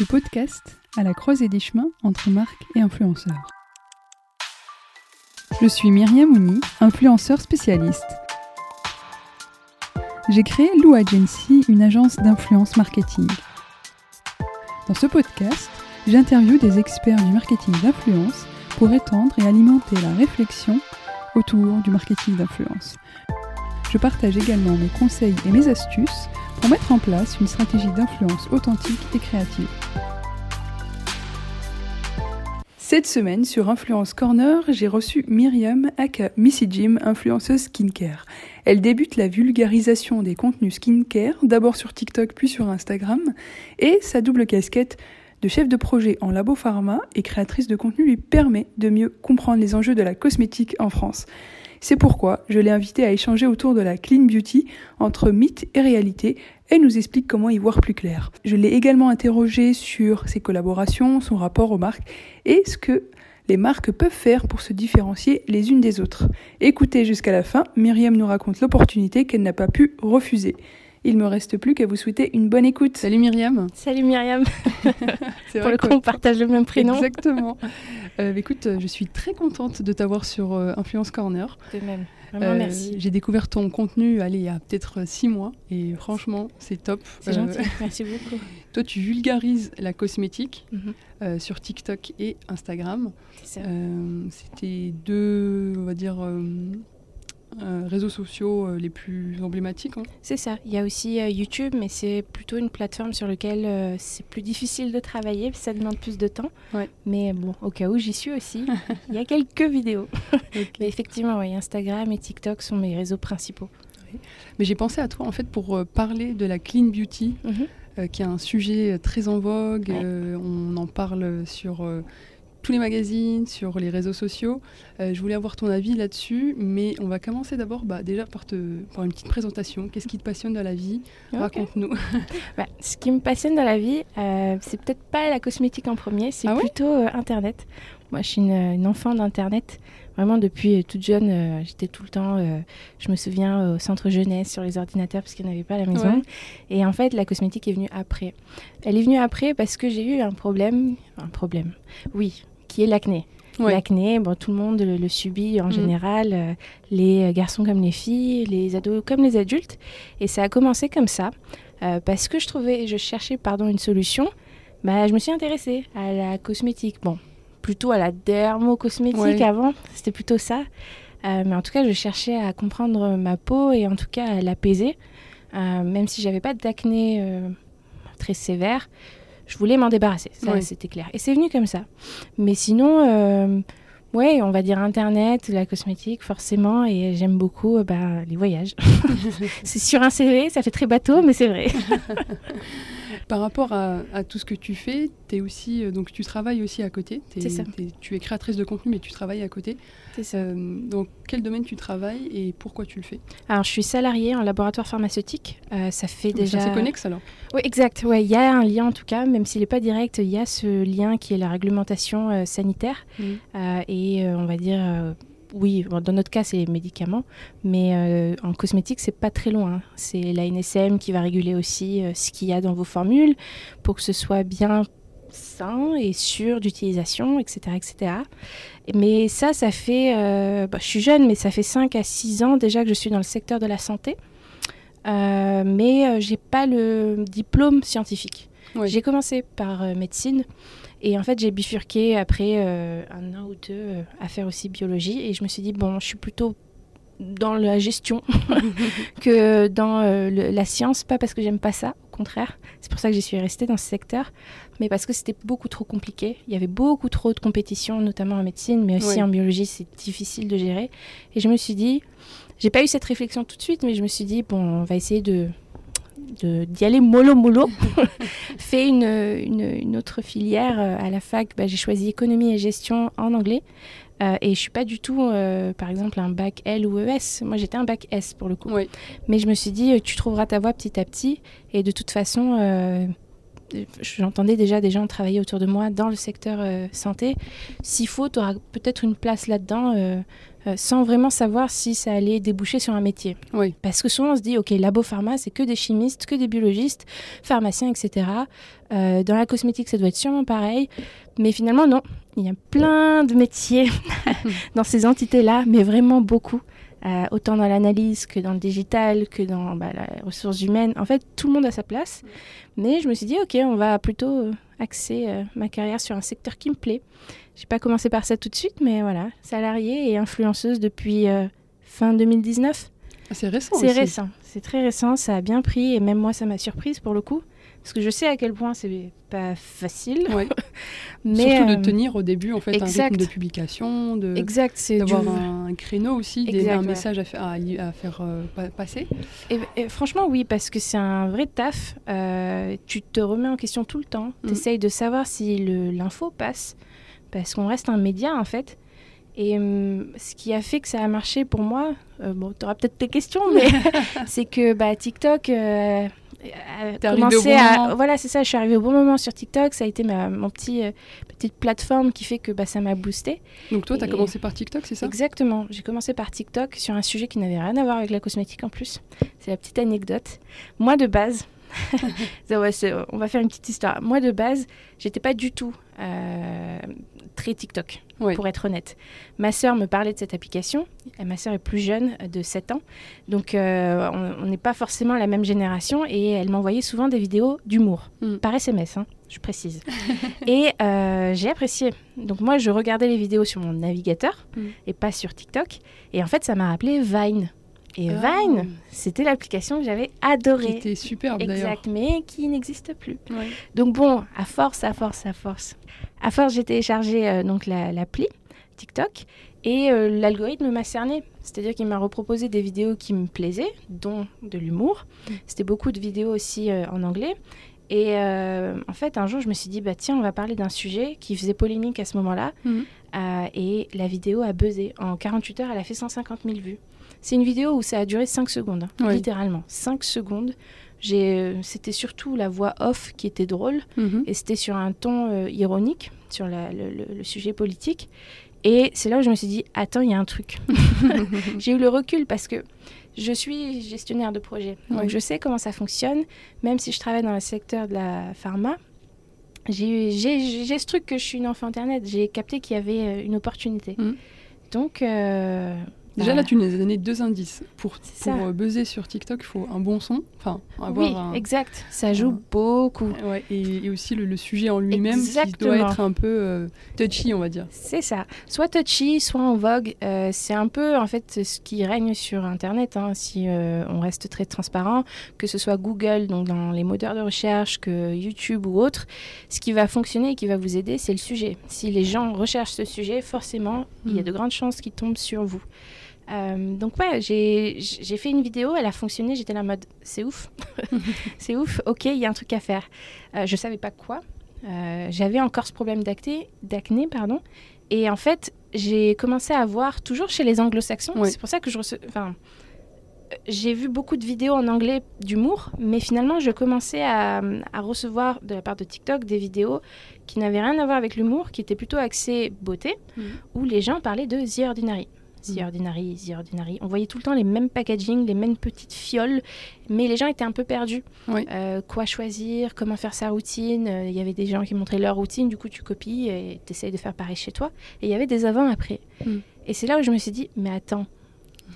Le podcast à la croisée des chemins entre marques et influenceurs. Je suis Myriam Ouni, influenceur spécialiste. J'ai créé Lou Agency, une agence d'influence marketing. Dans ce podcast, j'interviewe des experts du marketing d'influence pour étendre et alimenter la réflexion autour du marketing d'influence. Je partage également mes conseils et mes astuces pour mettre en place une stratégie d'influence authentique et créative. Cette semaine, sur Influence Corner, j'ai reçu Myriam aka Missy Jim, influenceuse skincare. Elle débute la vulgarisation des contenus skincare, d'abord sur TikTok puis sur Instagram, et sa double casquette de chef de projet en labo pharma et créatrice de contenu lui permet de mieux comprendre les enjeux de la cosmétique en France. C'est pourquoi je l'ai invitée à échanger autour de la clean beauty entre mythe et réalité. Elle nous explique comment y voir plus clair. Je l'ai également interrogée sur ses collaborations, son rapport aux marques et ce que les marques peuvent faire pour se différencier les unes des autres. Écoutez jusqu'à la fin, Myriam nous raconte l'opportunité qu'elle n'a pas pu refuser. Il me reste plus qu'à vous souhaiter une bonne écoute. Salut Myriam. Salut Myriam. C'est Pour le coup, on partage le même prénom. Exactement. Euh, écoute, je suis très contente de t'avoir sur euh, Influence Corner. De même. Vraiment, Euh, merci. J'ai découvert ton contenu allez, il y a peut-être six mois et franchement, c'est top. C'est Euh, gentil. Merci beaucoup. Toi, tu vulgarises la cosmétique Mhm. euh, sur TikTok et Instagram. C'est ça. Euh, C'était deux, on va dire, euh, réseaux sociaux euh, les plus emblématiques. hein. C'est ça. Il y a aussi euh, YouTube, mais c'est plutôt une plateforme sur laquelle c'est plus difficile de travailler, ça demande plus de temps. Ouais. Mais bon, au cas où j'y suis aussi, il y a quelques vidéos. Mais effectivement, Instagram et TikTok sont mes réseaux principaux. Mais j'ai pensé à toi en fait pour parler de la clean beauty, Mhm. qui est un sujet très en vogue. Ouais. on en parle sur tous les magazines, sur les réseaux sociaux. Euh, je voulais avoir ton avis là-dessus, mais on va commencer d'abord bah, déjà par, te, par une petite présentation. Qu'est-ce qui te passionne dans la vie? Raconte-nous. Bah, ce qui me passionne dans la vie, euh, c'est peut-être pas la cosmétique en premier, c'est Ah ouais? plutôt euh, Internet. Moi, je suis une, une enfant d'Internet. Vraiment, depuis euh, toute jeune, j'étais tout le temps, je me souviens, au centre jeunesse sur les ordinateurs parce qu'il n'y en avait pas à la maison. Ouais. Et en fait, la cosmétique est venue après. Elle est venue après parce que j'ai eu un problème, un problème, oui, qui est l'acné. Ouais. L'acné, bon, tout le monde le, le subit en Mhm. général, euh, les garçons comme les filles, les ados comme les adultes. Et ça a commencé comme ça, euh, parce que je trouvais, je cherchais pardon, une solution. Bah, je me suis intéressée à la cosmétique. Bon, plutôt à la dermocosmétique Ouais. avant, c'était plutôt ça. Euh, mais en tout cas, je cherchais à comprendre ma peau et en tout cas à l'apaiser. Euh, même si j'avais pas d'acné euh, très sévère, je voulais m'en débarrasser. Ça, Ouais. c'était clair. Et c'est venu comme ça. Mais sinon, euh, ouais, on va dire Internet, la cosmétique, forcément. Et j'aime beaucoup euh, bah, les voyages. c'est sur un CV, ça fait très bateau, mais c'est vrai. Par rapport à, à tout ce que tu fais, es aussi, euh, donc tu travailles aussi à côté. Ça. tu es créatrice de contenu, mais tu travailles à côté. C'est ça. Euh, dans quel domaine tu travailles et pourquoi tu le fais? Alors, je suis salariée en laboratoire pharmaceutique. Euh, ça fait Donc, déjà. Ça c'est connexe alors? Oui, exact. Ouais, il y a un lien en tout cas, même s'il n'est pas direct, il y a ce lien qui est la réglementation euh, sanitaire. Euh, et on va dire. Oui, dans notre cas, c'est les médicaments, mais euh, en cosmétique, c'est pas très loin. C'est la NSM qui va réguler aussi euh, ce qu'il y a dans vos formules pour que ce soit bien sain et sûr d'utilisation, etc., etc. Mais ça, ça fait... euh, bah, je suis jeune, mais ça fait 5 à 6 ans déjà que je suis dans le secteur de la santé. Mais j'ai pas le diplôme scientifique. J'ai commencé par médecine et en fait j'ai bifurqué après euh, un an ou deux euh, à faire aussi biologie et je me suis dit bon je suis plutôt dans la gestion que dans euh, le- la science, pas parce que j'aime pas ça, au contraire. C'est pour ça que j'y suis restée dans ce secteur, mais parce que c'était beaucoup trop compliqué. Il y avait beaucoup trop de compétition, notamment en médecine, mais aussi en biologie, c'est difficile de gérer. Et je me suis dit, j'ai pas eu cette réflexion tout de suite, mais je me suis dit, bon, on va essayer de d'y aller mollo mollo. Fait une, une, autre filière euh, à la fac, bah, j'ai choisi économie et gestion en anglais. Euh, et je suis pas du tout, euh, par exemple, un bac L ou ES. Moi, j'étais un bac S pour le coup. Mais je me suis dit, tu trouveras ta voie petit à petit. Et de toute façon, j'entendais déjà des gens travailler autour de moi dans le secteur santé. S'il faut, tu auras peut-être une place là-dedans. Euh, sans vraiment savoir si ça allait déboucher sur un métier. Oui. Parce que souvent on se dit, ok, labo pharma, c'est que des chimistes, que des biologistes, pharmaciens, etc. Euh, dans la cosmétique, ça doit être sûrement pareil. Mais finalement, non. Il y a plein de métiers dans ces entités-là, mais vraiment beaucoup. Euh, autant dans l'analyse que dans le digital, que dans bah, la ressource humaine. En fait, tout le monde a sa place. Mais je me suis dit, ok, on va plutôt axer ma carrière sur un secteur qui me plaît. J'ai pas commencé par ça tout de suite, mais voilà, salariée et influenceuse depuis euh, fin 2019. Ah, c'est récent. C'est récent, c'est très récent, ça a bien pris et même moi ça m'a surprise pour le coup. Parce que je sais à quel point c'est pas facile. Mais Surtout de euh, tenir au début en fait un rythme de publication, de exact, d'avoir un créneau aussi, des, un message à, à, à faire euh, passer. Et, franchement oui, parce que c'est un vrai taf. tu te remets en question tout le temps. Mm. Tu essayes de savoir si l'info passe parce qu'on reste un média en fait. Et hum, ce qui a fait que ça a marché pour moi, euh, bon, tu auras peut-être tes questions, mais c'est que bah, TikTok euh, commencé à. Voilà, c'est ça, je suis arrivée au bon moment sur TikTok. Ça a été ma mon petit, euh, petite plateforme qui fait que bah, ça m'a boosté. Donc toi, tu as commencé par TikTok, c'est ça? Exactement. J'ai commencé par TikTok sur un sujet qui n'avait rien à voir avec la cosmétique en plus. C'est la petite anecdote. Moi, de base, on va faire une petite histoire. Moi, de base, j'étais pas du tout euh, très TikTok, pour être honnête. Ma sœur me parlait de cette application. Ma sœur est plus jeune, de 7 ans. Donc, euh, on n'est pas forcément la même génération. Et elle m'envoyait souvent des vidéos d'humour, mm. par SMS, hein, je précise. et euh, j'ai apprécié. Donc, moi, je regardais les vidéos sur mon navigateur mm. et pas sur TikTok. Et en fait, ça m'a rappelé Vine. Et ah. Vine, c'était l'application que j'avais adorée. Qui était superbe d'ailleurs. Exact, mais qui n'existe plus. Donc bon, à force, à force, à force. À force, j'ai téléchargé euh, donc l'appli TikTok et euh, l'algorithme m'a cerné. C'est-à-dire qu'il m'a reproposé des vidéos qui me plaisaient, dont de l'humour. Mm. C'était beaucoup de vidéos aussi euh, en anglais. Et en fait, un jour, je me suis dit, bah tiens, on va parler d'un sujet qui faisait polémique à ce moment-là. Mm. et la vidéo a buzzé. En 48 heures, elle a fait 150 000 vues. C'est une vidéo où ça a duré 5 secondes, hein, littéralement. 5 secondes. Euh, c'était surtout la voix off qui était drôle mhm. et c'était sur un ton euh, ironique sur le, sujet politique. Et c'est là où je me suis dit, attends, il y a un truc. J'ai eu le recul parce que je suis gestionnaire de projet. Donc je sais comment ça fonctionne, même si je travaille dans le secteur de la pharma. J'ai ce truc que je suis une enfant Internet. J'ai capté qu'il y avait euh, une opportunité. Mhm. Donc, Déjà, là, tu nous as donné deux indices. Pour, pour euh, buzzer sur TikTok, il faut un bon son. Enfin, avoir oui, exact. Ça joue beaucoup. Ouais, et, aussi le, sujet en lui-même qui doit être un peu euh, touchy, on va dire. C'est ça. Soit touchy, soit en vogue. Euh, c'est un peu, en fait, ce qui règne sur Internet, hein, si on reste très transparent, que ce soit Google, donc dans les moteurs de recherche, que YouTube ou autre. Ce qui va fonctionner et qui va vous aider, c'est le sujet. Si les gens recherchent ce sujet, forcément, il y a mm. de grandes chances qu'ils tombent sur vous. Euh, donc ouais, j'ai fait une vidéo, elle a fonctionné, j'étais là en mode c'est ouf, c'est ouf, ok, il y a un truc à faire. Euh, je savais pas quoi. Euh, J'avais encore ce problème d'acné, pardon. Et en fait, j'ai commencé à voir, toujours chez les anglo-saxons, c'est pour ça que je enfin, j'ai vu beaucoup de vidéos en anglais d'humour, mais finalement, je commençais à, à, recevoir de la part de TikTok des vidéos qui n'avaient rien à voir avec l'humour, qui étaient plutôt axées beauté, mm. où les gens parlaient de The Ordinary. The mm. Ordinary, The Ordinary. On voyait tout le temps les mêmes packaging, les mêmes petites fioles, mais les gens étaient un peu perdus. Euh, quoi choisir, comment faire sa routine. Euh, il y avait des gens qui montraient leur routine, du coup tu copies et tu essayes de faire pareil chez toi. Et il y avait des avant-après. Mm. Et c'est là où je me suis dit, mais attends,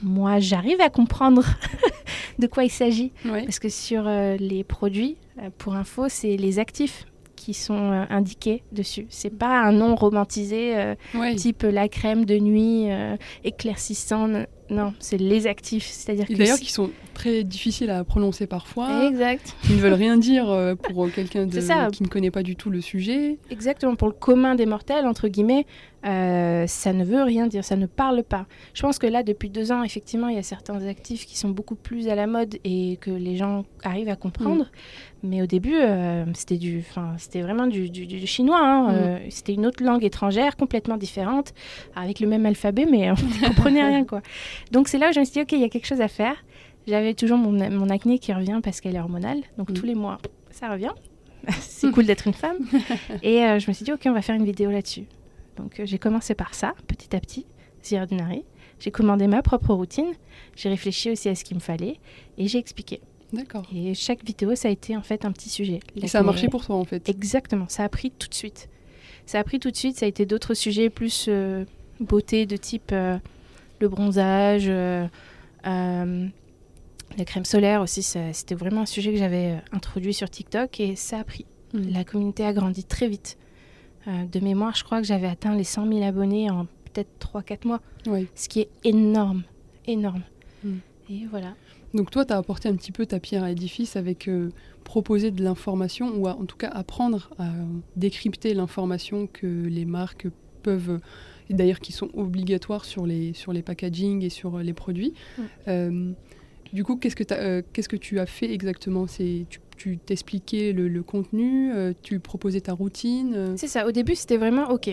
moi j'arrive à comprendre de quoi il s'agit. Parce que sur euh, les produits, pour info, c'est les actifs qui sont euh, indiqués dessus. C'est pas un nom romantisé euh, type la crème de nuit euh, éclaircissant. Non, c'est les actifs. C'est-à-dire d'ailleurs qui sont très difficiles à prononcer parfois, Exact. qui ne veulent rien dire pour quelqu'un qui ne connaît pas du tout le sujet. Exactement. Pour le commun des mortels, entre guillemets, euh, ça ne veut rien dire, ça ne parle pas. Je pense que là, depuis deux ans, effectivement, il y a certains actifs qui sont beaucoup plus à la mode et que les gens arrivent à comprendre. Mais au début, euh, c'était du, enfin, c'était vraiment du, du- du chinois. hein. Mm. Euh, c'était une autre langue étrangère, complètement différente, avec le même alphabet, mais on ne comprenait rien, quoi. Donc c'est là où je me suis dit, ok, il y a quelque chose à faire. J'avais toujours mon, mon acné qui revient parce qu'elle est hormonale, donc Mm. tous les mois, ça revient. c'est cool d'être une femme. Et je me suis dit, ok, on va faire une vidéo là-dessus. Donc euh, j'ai commencé par ça, petit à petit, The Ordinary. J'ai commandé ma propre routine, j'ai réfléchi aussi à ce qu'il me fallait et j'ai expliqué. D'accord. Et chaque vidéo, ça a été en fait un petit sujet. Et ça a marché pour toi en fait. Exactement, ça a pris tout de suite. Ça a pris tout de suite, ça a été d'autres sujets plus euh, beauté de type euh, le bronzage, euh, la crème solaire aussi, c'était vraiment un sujet que j'avais introduit sur TikTok et ça a pris. Mm. La communauté a grandi très vite. Euh, de mémoire, je crois que j'avais atteint les 100 000 abonnés en peut-être 3-4 mois, ce qui est énorme, énorme. Mm. Et voilà. Donc toi, tu as apporté un petit peu ta pierre à l'édifice avec euh, proposer de l'information ou à- en tout cas apprendre à décrypter l'information que les marques peuvent, et d'ailleurs qui sont obligatoires sur les, sur les packaging et sur euh, les produits. Mm. Du coup, qu'est-ce que, t'as- euh, qu'est-ce que tu as fait exactement? C'est, tu, t'expliquais le, le contenu, euh, tu proposais ta routine euh, C'est ça, au début c'était vraiment ok,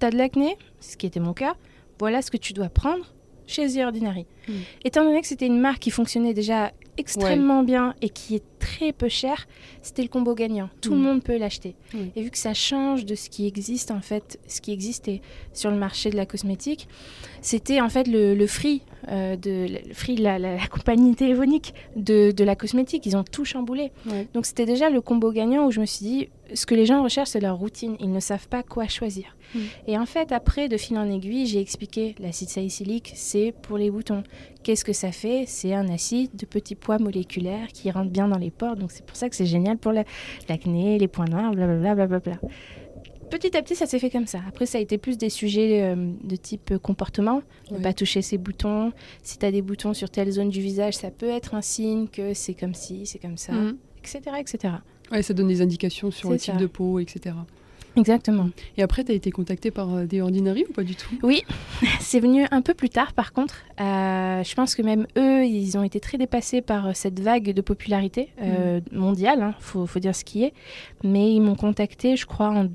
t'as de l'acné, ce qui était mon cas, voilà ce que tu dois prendre chez The Ordinary. Mm. Étant donné que c'était une marque qui fonctionnait déjà extrêmement bien et qui est très peu chère, c'était le combo gagnant. Tout le Mm. monde peut l'acheter. Et vu que ça change de ce qui existe en fait, ce qui existait sur le marché de la cosmétique, c'était en fait le, le free euh, de le free, la, la- la compagnie téléphonique de, de la cosmétique. Ils ont tout chamboulé. Ouais. Donc c'était déjà le combo gagnant où je me suis dit, ce que les gens recherchent, c'est leur routine. Ils ne savent pas quoi choisir. Mm. Et en fait, après, de fil en aiguille, j'ai expliqué l'acide salicylique, c'est pour les boutons. Qu'est-ce que ça fait? C'est un acide de petits poids moléculaires qui rentre bien dans les Donc c'est pour ça que c'est génial pour la- l'acné, les points noirs, blablabla. blablabla. Petit à petit, ça s'est fait comme ça. Après, ça a été plus des sujets euh, de type euh, comportement. Ne Ouais. pas toucher ses boutons. Si tu as des boutons sur telle zone du visage, ça peut être un signe que c'est comme ci, c'est comme ça, Mhm. etc., etc. Ouais, ça donne des indications sur le type ça. de peau, etc. Exactement. Et après, tu as été contacté par euh, des Ordinary ou pas du tout? Oui, c'est venu un peu plus tard par contre. Euh, je pense que même eux, ils ont été très dépassés par euh, cette vague de popularité euh, mondiale, hein, faut, faut dire ce qui est. Mais ils m'ont contacté, je crois, en,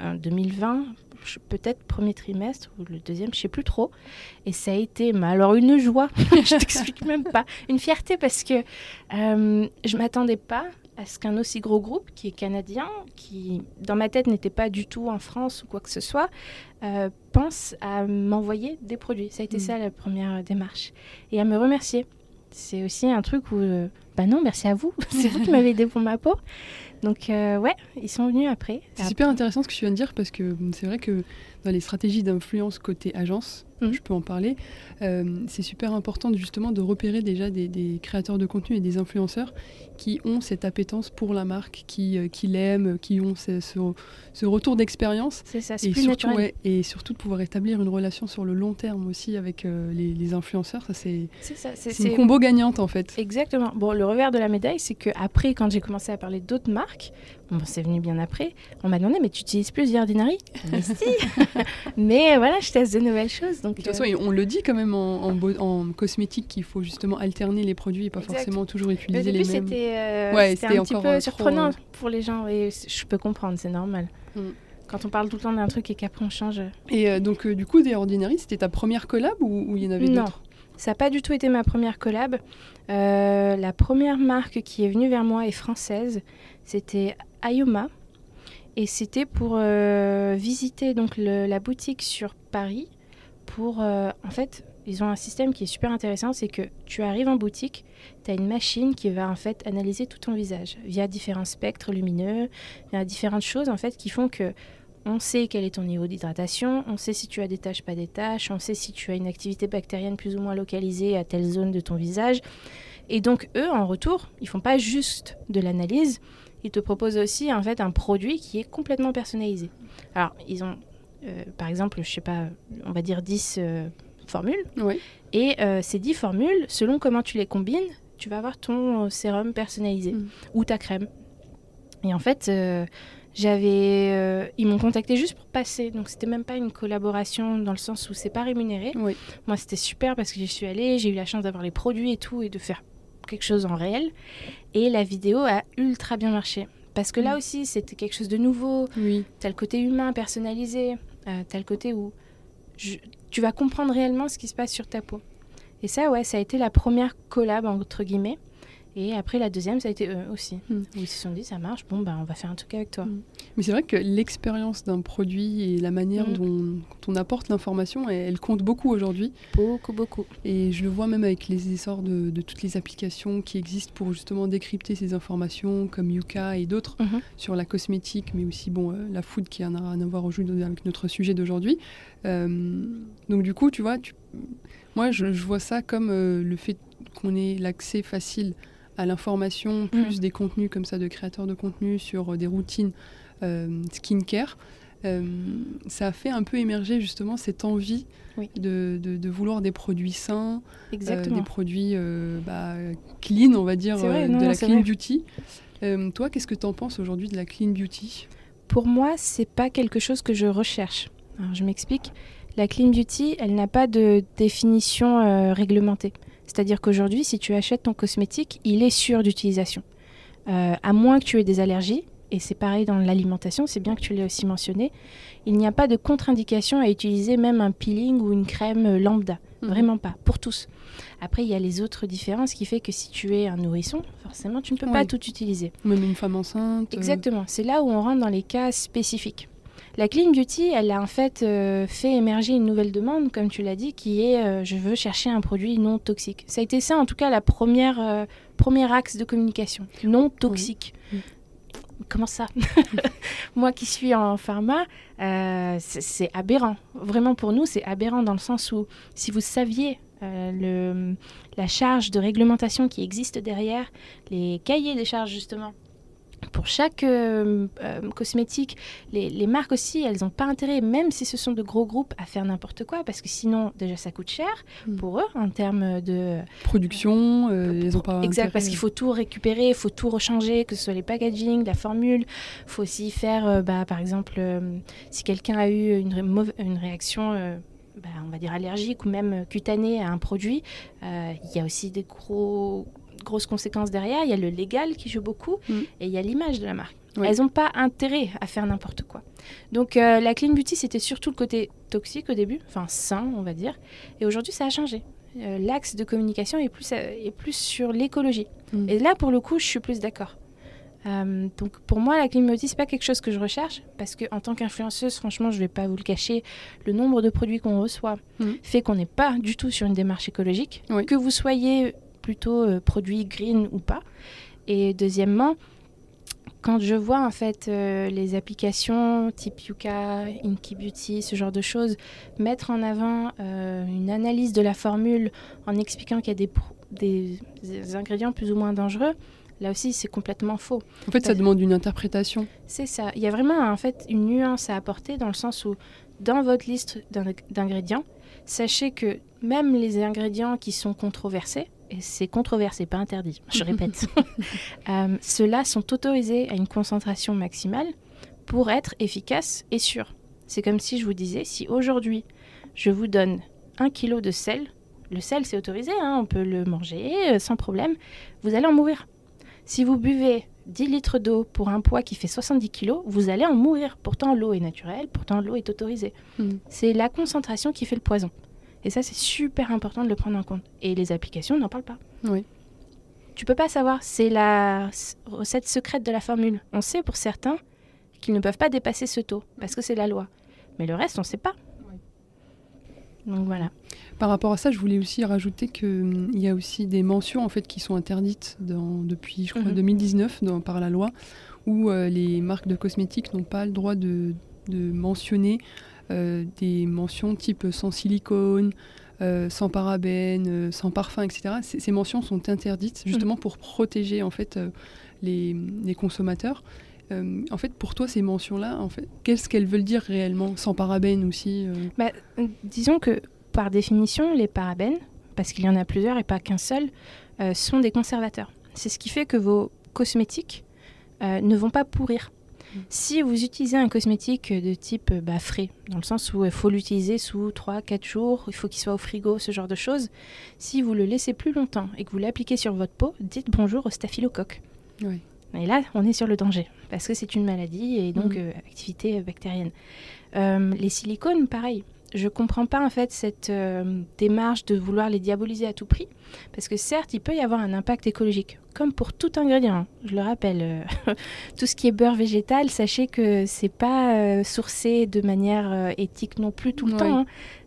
en 2020, je- peut-être premier trimestre ou le deuxième, je sais plus trop. Et ça a été, mais alors une joie, je t'explique même pas, une fierté parce que euh, je m'attendais pas à ce qu'un aussi gros groupe qui est canadien, qui dans ma tête n'était pas du tout en France ou quoi que ce soit, euh, pense à m'envoyer des produits? Ça a été Mm. ça la première démarche. Et à me remercier. C'est aussi un truc où, euh, bah non, merci à vous. C'est vous qui m'avez aidé pour ma peau. Donc, euh, ouais, ils sont venus après. C'est super intéressant ce que tu viens de dire parce que c'est vrai que dans les stratégies d'influence côté agence, Mhm. je peux en parler, euh, c'est super important justement de repérer déjà des, des créateurs de contenu et des influenceurs qui ont cette appétence pour la marque, qui, euh, qui l'aiment, qui ont ce, ce- ce retour d'expérience. C'est ça, c'est Et plus surtout, ouais, et surtout de pouvoir établir une relation sur le long terme aussi avec euh, les, les influenceurs, ça c'est C'est ça, c'est c'est c'est- une combo gagnante en fait. Exactement. Bon, le revers de la médaille, c'est que après, quand j'ai commencé à parler d'autres marques, bon, c'est venu bien après, on m'a demandé, mais tu utilises plus The Ordinary Mais si Mais voilà, je teste de nouvelles choses. Donc, De toute façon, euh, on le dit quand même en, en, beau- en cosmétique qu'il faut justement alterner les produits et pas Exact. forcément toujours utiliser les mêmes. c'était euh, Ouais, c'était c'était un petit peu euh, trop, surprenant euh, pour les gens. Et je peux comprendre, c'est normal. Mm. Quand on parle tout le temps d'un truc et qu'après on change. Et euh, donc, euh, du coup, des Ordinary, c'était ta première collab ou ou il y en avait Non. d'autres? Ça n'a pas du tout été ma première collab. Euh, la première marque qui est venue vers moi est française. C'était Ayoma. Et c'était pour euh, visiter donc le- la boutique sur Paris. Pour, euh, en fait, ils ont un système qui est super intéressant, c'est que tu arrives en boutique, tu as une machine qui va en fait analyser tout ton visage via différents spectres lumineux, via différentes choses en fait qui font que on sait quel est ton niveau d'hydratation, on sait si tu as des taches, pas des taches, on sait si tu as une activité bactérienne plus ou moins localisée à telle zone de ton visage. Et donc eux, en retour, ils font pas juste de l'analyse, ils te proposent aussi en fait un produit qui est complètement personnalisé. Alors ils ont, euh, par exemple, je sais pas, on va dire 10 euh, formules, et euh, ces 10 formules, selon comment tu les combines, tu vas avoir ton sérum personnalisé Mm. ou ta crème. Et en fait, euh, j'avais, euh, ils m'ont contacté juste pour passer, donc c'était même pas une collaboration dans le sens où c'est pas rémunéré. Oui. Moi, c'était super parce que j'y suis allée, j'ai eu la chance d'avoir les produits et tout et de faire quelque chose en réel. Et la vidéo a ultra bien marché. Parce que là Mm. aussi, c'était quelque chose de nouveau. Oui. T'as le côté humain, personnalisé. Euh, T'as le côté où je- tu vas comprendre réellement ce qui se passe sur ta peau. Et ça, ouais, ça a été la première collab, entre guillemets. Et après, la deuxième, ça a été eux aussi. Mm. Où ils se sont dit, ça marche, bon, ben, on va faire un truc avec toi. Mm. Mais c'est vrai que l'expérience d'un produit et la manière Mm. dont quand on apporte l'information, elle, elle compte beaucoup aujourd'hui. Beaucoup, beaucoup. Et je le vois même avec les essors de, de toutes les applications qui existent pour justement décrypter ces informations, comme Yuka et d'autres, Mhm. sur la cosmétique, mais aussi bon, euh, la food qui en a rien à voir aujourd'hui avec notre sujet d'aujourd'hui. Euh, donc du coup, tu vois, tu- moi je, je vois ça comme euh, le fait qu'on ait l'accès facile à l'information, plus des contenus comme ça de créateurs de contenu sur euh, des routines euh, skincare. Euh, ça a fait un peu émerger justement cette envie Oui. de, de- de vouloir des produits sains, euh, des produits euh, bah, clean, on va dire, C'est vrai, non, de la clean vrai. beauty. Toi, qu'est-ce que tu en penses aujourd'hui de la clean beauty? Pour moi, c'est pas quelque chose que je recherche. Alors, je m'explique. La clean beauty, elle n'a pas de définition réglementée. C'est-à-dire qu'aujourd'hui, si tu achètes ton cosmétique, il est sûr d'utilisation. Euh, à moins que tu aies des allergies, et c'est pareil dans l'alimentation, c'est bien que tu l'aies aussi mentionné, il n'y a pas de contre-indication à utiliser même un peeling ou une crème euh, lambda. Mhm. Vraiment pas, pour tous. Après, il y a les autres différences qui fait que si tu es un nourrisson, forcément, tu ne peux pas tout utiliser. Même une femme enceinte euh, Exactement, c'est là où on rentre dans les cas spécifiques. La Clean Beauty, elle a en fait euh, fait émerger une nouvelle demande, comme tu l'as dit, qui est euh, je veux chercher un produit non toxique. Ça a été ça, en tout cas, la première euh, premier axe de communication, non toxique. Oui. Comment ça? Moi qui suis en pharma, c'est c'est aberrant. Vraiment pour nous, c'est aberrant dans le sens où si vous saviez euh, le, la charge de réglementation qui existe derrière, les cahiers des charges justement, pour chaque euh, euh, cosmétique, les, les marques aussi, elles n'ont pas intérêt, même si ce sont de gros groupes, à faire n'importe quoi, parce que sinon, déjà, ça coûte cher Mm. pour eux en termes de... production, euh, ils pas exact, intérêt. parce qu'il faut tout récupérer, il faut tout rechanger, que ce soit les packaging, la formule. Il faut aussi faire, euh, bah, par exemple, si quelqu'un a eu une, ré- mauva- une réaction... bah, on va dire allergique ou même cutanée à un produit, il y a aussi des gros, grosses conséquences derrière. Il y a le légal qui joue beaucoup Mm. et il y a l'image de la marque. Oui. Elles n'ont pas intérêt à faire n'importe quoi. Donc euh, la clean beauty, c'était surtout le côté toxique au début, enfin sain, on va dire. Et aujourd'hui, ça a changé. Euh, L'axe de communication est plus, euh, est plus sur l'écologie. Mm. Et là, pour le coup, je suis plus d'accord. Euh, donc pour moi, la clean beauty, c'est pas quelque chose que je recherche parce que en tant qu'influenceuse, franchement, je vais pas vous le cacher, le nombre de produits qu'on reçoit Mm. fait qu'on n'est pas du tout sur une démarche écologique, Oui. que vous soyez plutôt euh, produit green ou pas. Et deuxièmement, quand je vois en fait euh, les applications type Yuka, Inky Beauty, ce genre de choses, mettre en avant euh, une analyse de la formule en expliquant qu'il y a des, des- des ingrédients plus ou moins dangereux, là aussi c'est complètement faux. En fait, ça demande une interprétation. C'est ça. Il y a vraiment en fait une nuance à apporter dans le sens où dans votre liste d'ing- d'ingrédients, sachez que même les ingrédients qui sont controversés, et c'est controversé, pas interdit, je répète, euh, ceux-là sont autorisés à une concentration maximale pour être efficaces et sûrs. C'est comme si je vous disais, si aujourd'hui je vous donne un kilo de sel, le sel c'est autorisé, hein, on peut le manger euh, sans problème, vous allez en mourir. Si vous buvez 10 litres d'eau pour un poids qui fait 70 kilos, vous allez en mourir. Pourtant, l'eau est naturelle, pourtant, l'eau est autorisée. Mm. C'est la concentration qui fait le poison. Et ça, c'est super important de le prendre en compte. Et les applications n'en parlent pas. Oui. Tu peux pas savoir. C'est la recette secrète de la formule. On sait pour certains qu'ils ne peuvent pas dépasser ce taux, parce que c'est la loi. Mais le reste, on ne sait pas. Donc voilà. Par rapport à ça, je voulais aussi rajouter qu'il y a aussi des mentions en fait qui sont interdites dans- depuis, je crois, Mhm. 2019 dans- par la loi, où euh, les marques de cosmétiques n'ont pas le droit de, de mentionner des mentions type sans silicone, euh, sans parabènes, euh, sans parfum, etc. Ces, ces mentions sont interdites justement pour protéger en fait euh, les, les consommateurs. Euh, en fait, pour toi, ces mentions-là, en fait, qu'est-ce qu'elles veulent dire réellement Sans parabènes aussi euh, Bah, euh, disons que par définition, les parabènes, parce qu'il y en a plusieurs et pas qu'un seul, euh, sont des conservateurs. C'est ce qui fait que vos cosmétiques euh, ne vont pas pourrir. Mm. Si vous utilisez un cosmétique de type euh, bah, frais, dans le sens où il faut l'utiliser sous 3-4 jours, il faut qu'il soit au frigo, ce genre de choses, si vous le laissez plus longtemps et que vous l'appliquez sur votre peau, dites bonjour au staphylocoque. Oui. Et là, on est sur le danger, parce que c'est une maladie et donc Mhm. euh, activité bactérienne. Euh, les silicones, pareil. Je comprends pas en fait cette euh, démarche de vouloir les diaboliser à tout prix, parce que certes, il peut y avoir un impact écologique, comme pour tout ingrédient. Je le rappelle, euh, tout ce qui est beurre végétal, sachez que c'est pas euh, sourcé de manière éthique non plus tout le temps. hein.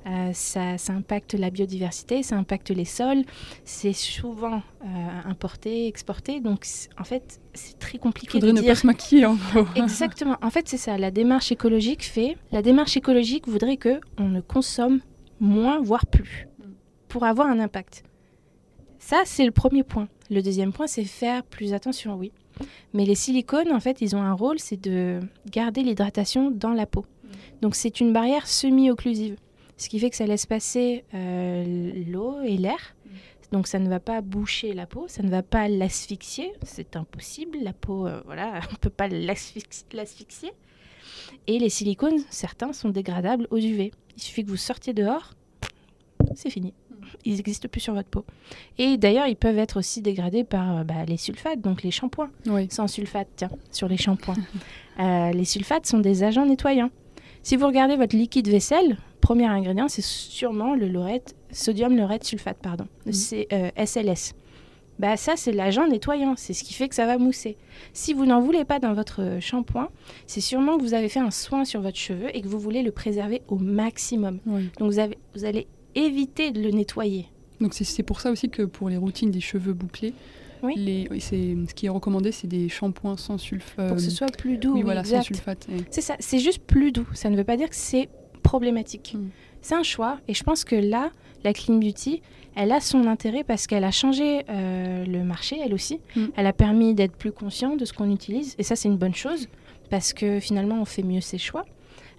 Euh, ça, ça impacte la biodiversité, ça impacte les sols. C'est souvent euh, importé, exporté, donc en fait, c'est très Il compliqué faudrait de ne dire. pas se maquiller en gros. Exactement. En fait, c'est ça. La démarche écologique fait. La démarche écologique voudrait que on ne consomme moins, voire plus, pour avoir un impact. Ça, c'est le premier point. Le deuxième point, c'est faire plus attention, oui. Mais les silicones, en fait, ils ont un rôle, c'est de garder l'hydratation dans la peau. Donc, c'est une barrière semi-occlusive, ce qui fait que ça laisse passer euh, l'eau et l'air. Donc, ça ne va pas boucher la peau, ça ne va pas l'asphyxier. C'est impossible. La peau, euh, voilà, on ne peut pas l'asphyxi- l'asphyxier. Et les silicones, certains sont dégradables aux UV. Il suffit que vous sortiez dehors, c'est fini. Ils n'existent plus sur votre peau. Et d'ailleurs, ils peuvent être aussi dégradés par euh, bah, les sulfates, donc les shampoings Oui. sans sulfate, tiens, sur les shampoings. Euh, les sulfates sont des agents nettoyants. Si vous regardez votre liquide vaisselle, premier ingrédient, c'est sûrement le laurette, sodium laurette sulfate, pardon, Mhm. c'est euh, SLS. Bah ça, c'est l'agent nettoyant, c'est ce qui fait que ça va mousser. Si vous n'en voulez pas dans votre euh, shampoing, c'est sûrement que vous avez fait un soin sur votre cheveu et que vous voulez le préserver au maximum. oui. Donc vous, avez, vous allez éviter de le nettoyer. Donc c'est- pour ça aussi que pour les routines des cheveux bouclés, Oui. les, ce qui est recommandé, c'est des shampoings sans sulfate. Pour que ce soit plus doux. oui, oui, voilà, sans sulfate. C'est ça, c'est juste plus doux. Ça ne veut pas dire que c'est problématique. Mm. C'est un choix et je pense que là, la Clean Beauty, elle a son intérêt parce qu'elle a changé euh, le marché, elle aussi. Mm. Elle a permis d'être plus conscient de ce qu'on utilise et ça, c'est une bonne chose parce que finalement, on fait mieux ses choix.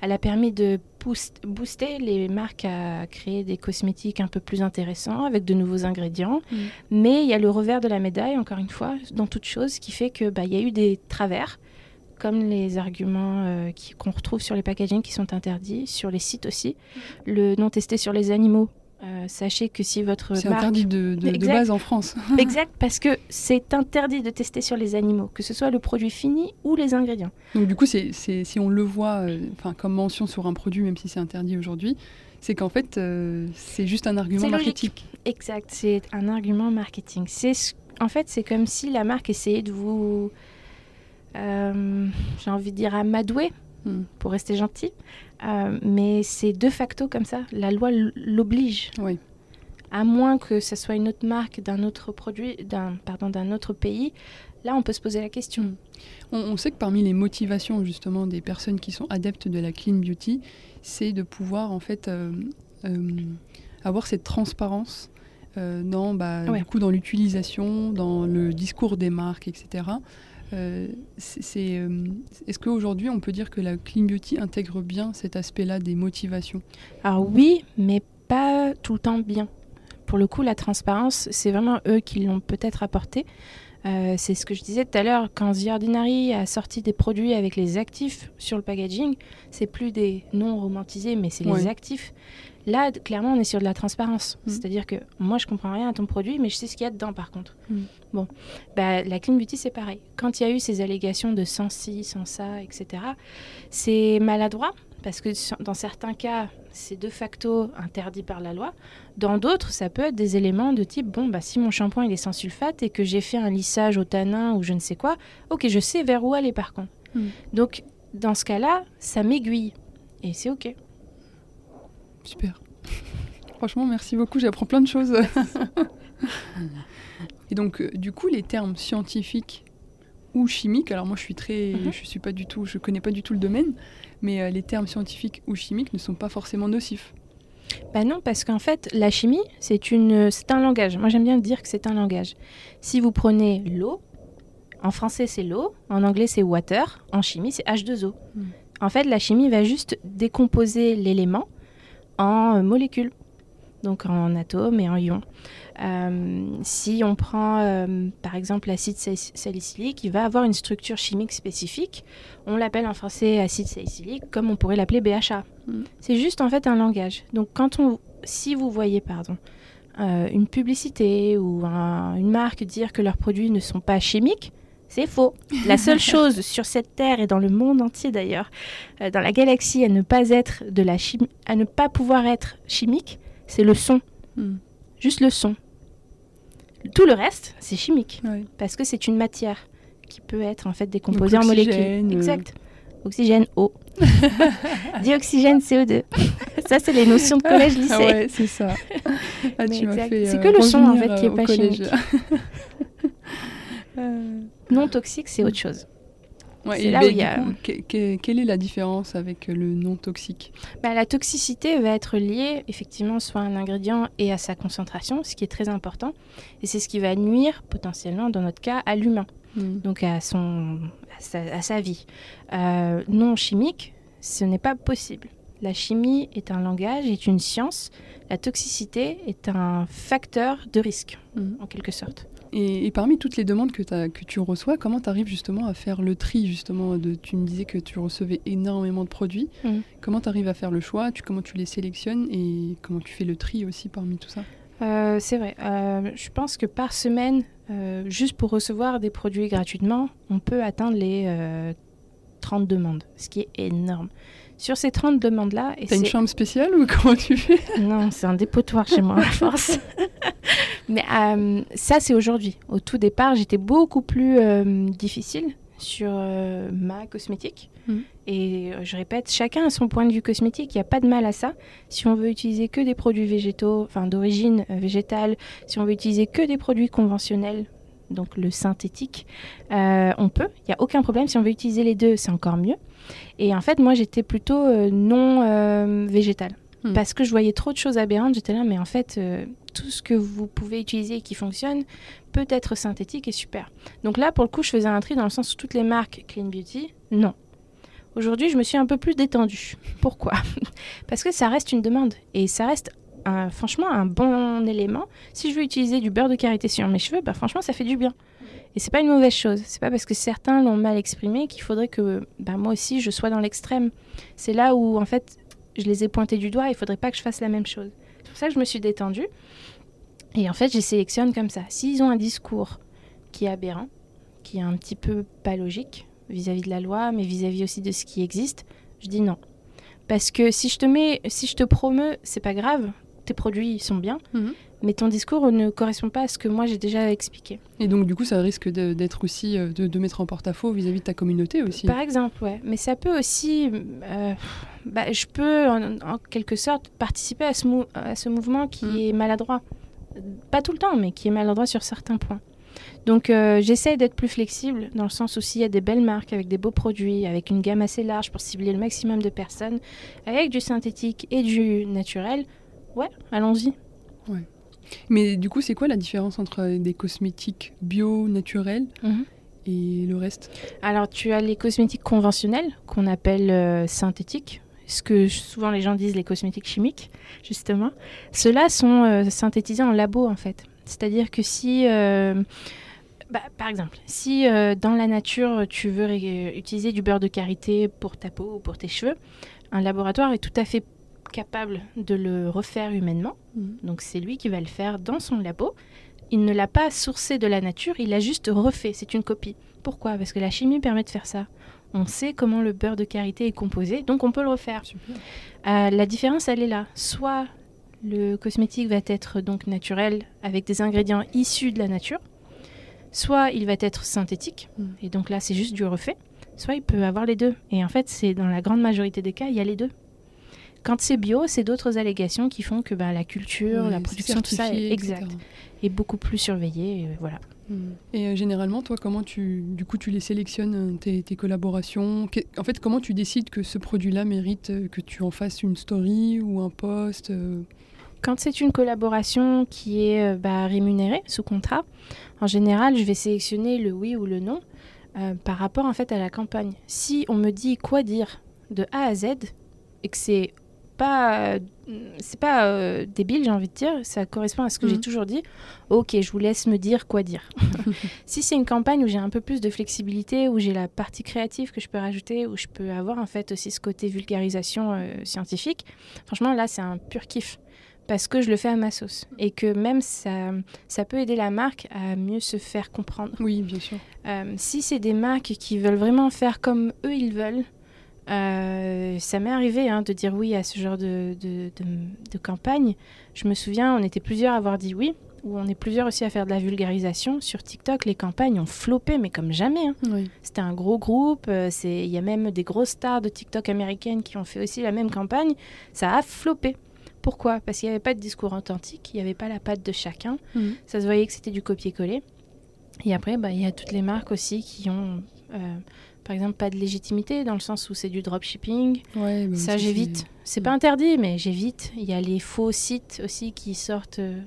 Elle a permis de boost- booster les marques à créer des cosmétiques un peu plus intéressants avec de nouveaux ingrédients. Mm. Mais il y a le revers de la médaille, encore une fois, dans toute chose, qui fait que bah, y a eu des travers, comme les arguments euh, qu'on retrouve sur les packaging qui sont interdits, sur les sites aussi. Le non testé sur les animaux. Euh, sachez que si votre C'est marque... interdit de, de- base en France. Exact, parce que c'est interdit de tester sur les animaux, que ce soit le produit fini ou les ingrédients. Donc du coup, c'est c'est- si on le voit euh, enfin, comme mention sur un produit, même si c'est interdit aujourd'hui, c'est qu'en fait, euh, c'est juste un argument marketing. Exact, c'est un argument marketing. C'est ce- en fait, c'est comme si la marque essayait de vous, j'ai envie de dire amadouer, Hmm. pour rester gentil, Euh, mais c'est de facto comme ça. La loi l'oblige. Oui. À moins que ce soit une autre marque d'un autre produit, d'un pardon, d'un autre pays, là on peut se poser la question. Mm. On, on sait que parmi les motivations justement des personnes qui sont adeptes de la clean beauty, c'est de pouvoir en fait euh, euh, avoir cette transparence euh, dans, bah, Ouais. du coup, dans l'utilisation, dans le discours des marques, etc. Euh, c'est- euh, Est-ce qu'aujourd'hui on peut dire que la clean beauty intègre bien cet aspect-là des motivations? Alors oui, mais pas tout le temps bien. Pour le coup, la transparence, c'est vraiment eux qui l'ont peut-être apporté. Euh, c'est ce que je disais tout à l'heure, quand The Ordinary a sorti des produits avec les actifs sur le packaging, c'est plus des noms romantisés, mais c'est Ouais. les actifs. Là, clairement, on est sur de la transparence. Mm. C'est-à-dire que moi, je comprends rien à ton produit, mais je sais ce qu'il y a dedans, par contre. Mm. Bon, bah, la Clean Beauty, c'est pareil. Quand il y a eu ces allégations de sans ci, sans ça, etc., c'est maladroit, parce que dans certains cas, c'est de facto interdit par la loi. Dans d'autres, ça peut être des éléments de type bon, bah, si mon shampoing il est sans sulfate et que j'ai fait un lissage au tanin ou je ne sais quoi, ok, je sais vers où aller par contre. Mm. Donc, dans ce cas-là, ça m'aiguille. Et c'est ok. Super. Franchement, merci beaucoup, j'apprends plein de choses. Et donc, euh, du coup, les termes scientifiques ou chimiques, alors moi je suis très, Mhm. je suis pas du tout, je connais pas du tout le domaine, mais euh, les termes scientifiques ou chimiques ne sont pas forcément nocifs. Bah non, parce qu'en fait, la chimie, c'est une, c'est un langage. Moi, j'aime bien dire que c'est un langage. Si vous prenez l'eau, en français c'est l'eau, en anglais c'est water, en chimie c'est H2O. Mm. En fait, la chimie va juste décomposer l'élément en molécules, donc en atomes et en ions. Euh, si on prend euh, par exemple l'acide salicylique, il va avoir une structure chimique spécifique. On l'appelle en français acide salicylique comme on pourrait l'appeler BHA. Mm. C'est juste en fait un langage. Donc quand on, si vous voyez pardon, euh, une publicité ou une marque dire que leurs produits ne sont pas chimiques, c'est faux. La seule chose sur cette terre et dans le monde entier d'ailleurs, dans la galaxie à ne pas être de la à ne pas pouvoir être chimique, c'est le son. Mm juste le son. Tout le reste, c'est chimique. Parce que c'est une matière qui peut être en fait décomposée en molécules. Euh. Exact. Oxygène, eau. Dioxygène, CO2. ça, c'est les notions de collège-lycée. Ah ouais, c'est ça. Ah, c'est que le son en fait qui est pas chimique. non toxique, c'est autre chose. Ouais, là où il y a... quelle est la différence avec le non toxique? Bah, La toxicité va être liée effectivement soit à un ingrédient et à sa concentration, ce qui est très important. Et c'est ce qui va nuire potentiellement, dans notre cas, à l'humain, hmm. donc à, son, à, sa, vie. Euh, non chimique, ce n'est pas possible. La chimie est un langage, est une science. La toxicité est un facteur de risque, hmm. en quelque sorte. Et, parmi toutes les demandes que, que tu reçois, comment tu arrives justement à faire le tri justement de, Tu me disais que tu recevais énormément de produits. Mm. Comment tu arrives à faire le choix? Tu, Comment tu les sélectionnes et comment tu fais le tri aussi parmi tout ça? Euh, C'est vrai. Euh, je pense que par semaine, euh, juste pour recevoir des produits gratuitement, on peut atteindre les 30 demandes, ce qui est énorme. Sur ces 30 demandes-là... T'as une chambre spéciale ou comment tu fais? Non, c'est un dépotoir chez moi, je pense. Mais euh, ça, c'est aujourd'hui. Au tout départ, j'étais beaucoup plus euh, difficile sur euh, ma cosmétique. Mm. Et je répète, chacun a son point de vue cosmétique, il n'y a pas de mal à ça. Si on veut utiliser que des produits végétaux, enfin d'origine végétale, si on veut utiliser que des produits conventionnels, donc le synthétique, on peut, il n'y a aucun problème. Si on veut utiliser les deux, c'est encore mieux. Et en fait, moi, j'étais plutôt euh, non végétale. Hmm. Parce que je voyais trop de choses aberrantes, j'étais là, mais en fait, tout ce que vous pouvez utiliser et qui fonctionne peut être synthétique et super. Donc là, pour le coup, je faisais un tri dans le sens où toutes les marques Clean Beauty, non. Aujourd'hui, je me suis un peu plus détendue. Pourquoi? Parce que ça reste une demande et ça reste franchement un bon élément. Si je veux utiliser du beurre de karité sur mes cheveux, bah, franchement, ça fait du bien. Et c'est pas une mauvaise chose. C'est pas parce que certains l'ont mal exprimé qu'il faudrait que bah, moi aussi je sois dans l'extrême. C'est là où en fait je les ai pointés du doigt. Il faudrait pas que je fasse la même chose. C'est pour ça que je me suis détendue. Et en fait, je sélectionne comme ça. S'ils ont un discours qui est aberrant, qui est un petit peu pas logique vis-à-vis de la loi, mais vis-à-vis aussi de ce qui existe, je dis non. Parce que si je te mets, si je te promeux, c'est pas grave, tes produits sont bien. Mhm mais ton discours ne correspond pas à ce que moi j'ai déjà expliqué. Et donc du coup, ça risque d'être aussi euh, de, mettre en porte-à-faux vis-à-vis de ta communauté aussi. Par exemple, ouais. Mais ça peut aussi, euh, bah, je peux en, quelque sorte participer à ce, à ce mouvement qui mm. est maladroit. Pas tout le temps, mais qui est maladroit sur certains points. Donc euh, j'essaie d'être plus flexible dans le sens où s'il y a des belles marques avec des beaux produits, avec une gamme assez large pour cibler le maximum de personnes, avec du synthétique et du naturel, ouais, allons-y. Ouais. Mais du coup, c'est quoi la différence entre des cosmétiques bio, naturels mhm. et le reste? Alors, tu as les cosmétiques conventionnels qu'on appelle euh, synthétiques. Ce que souvent les gens disent les cosmétiques chimiques, justement. Ceux-là sont euh, synthétisés en labo, en fait. C'est-à-dire que si... Euh, bah, par exemple, si dans la nature tu veux utiliser du beurre de karité pour ta peau ou pour tes cheveux, un laboratoire est tout à fait capable de le refaire humainement. Mhm. Donc c'est lui qui va le faire dans son labo. Il ne l'a pas sourcé de la nature, il l'a juste refait. C'est une copie. Pourquoi? Parce que la chimie permet de faire ça. On sait comment le beurre de karité est composé, donc on peut le refaire. Euh, la différence, elle est là. Soit le cosmétique va être donc naturel avec des ingrédients issus de la nature, soit il va être synthétique, mhm. et donc là c'est juste du refait, soit il peut avoir les deux. Et en fait, c'est dans la grande majorité des cas, il y a les deux. Quand c'est bio, c'est d'autres allégations qui font que bah, la culture, la production, tout ça est exact, est beaucoup plus surveillée. voilà. Hmm. Et euh, généralement, toi, comment tu, du coup, tu les sélectionnes tes, collaborations? En fait, comment tu décides que ce produit-là mérite euh, que tu en fasses une story ou un post euh? Quand c'est une collaboration qui est bah, rémunérée sous contrat, en général, je vais sélectionner le oui ou le non par rapport en fait à la campagne. Si on me dit quoi dire de A à Z et que c'est pas, c'est pas euh, débile, j'ai envie de dire. Ça correspond à ce que j'ai Mhm. toujours dit. Ok, je vous laisse me dire quoi dire. si c'est une campagne où j'ai un peu plus de flexibilité, où j'ai la partie créative que je peux rajouter, où je peux avoir en fait aussi ce côté vulgarisation euh, scientifique, franchement là c'est un pur kiff. Parce que je le fais à ma sauce. Et que même ça, ça peut aider la marque à mieux se faire comprendre. Oui, bien sûr. Euh, si c'est des marques qui veulent vraiment faire comme eux ils veulent, euh, ça m'est arrivé hein, de dire oui à ce genre de, de, de- de campagne. Je me souviens, on était plusieurs à avoir dit oui, ou on est plusieurs aussi à faire de la vulgarisation. Sur TikTok, les campagnes ont floppé, mais comme jamais. hein. Oui. C'était un gros groupe, euh, il y a même des grosses stars de TikTok américaines qui ont fait aussi la même campagne. Ça a floppé. Pourquoi? Parce qu'il n'y avait pas de discours authentique, il n'y avait pas la patte de chacun. Mhm. Ça se voyait que c'était du copier-coller. Et après, bah, il y a toutes les marques aussi qui ont, euh, par exemple, pas de légitimité dans le sens où c'est du dropshipping. Ouais, ça, j'évite. C'est pas interdit, mais j'évite. Il y a les faux sites aussi qui sortent euh,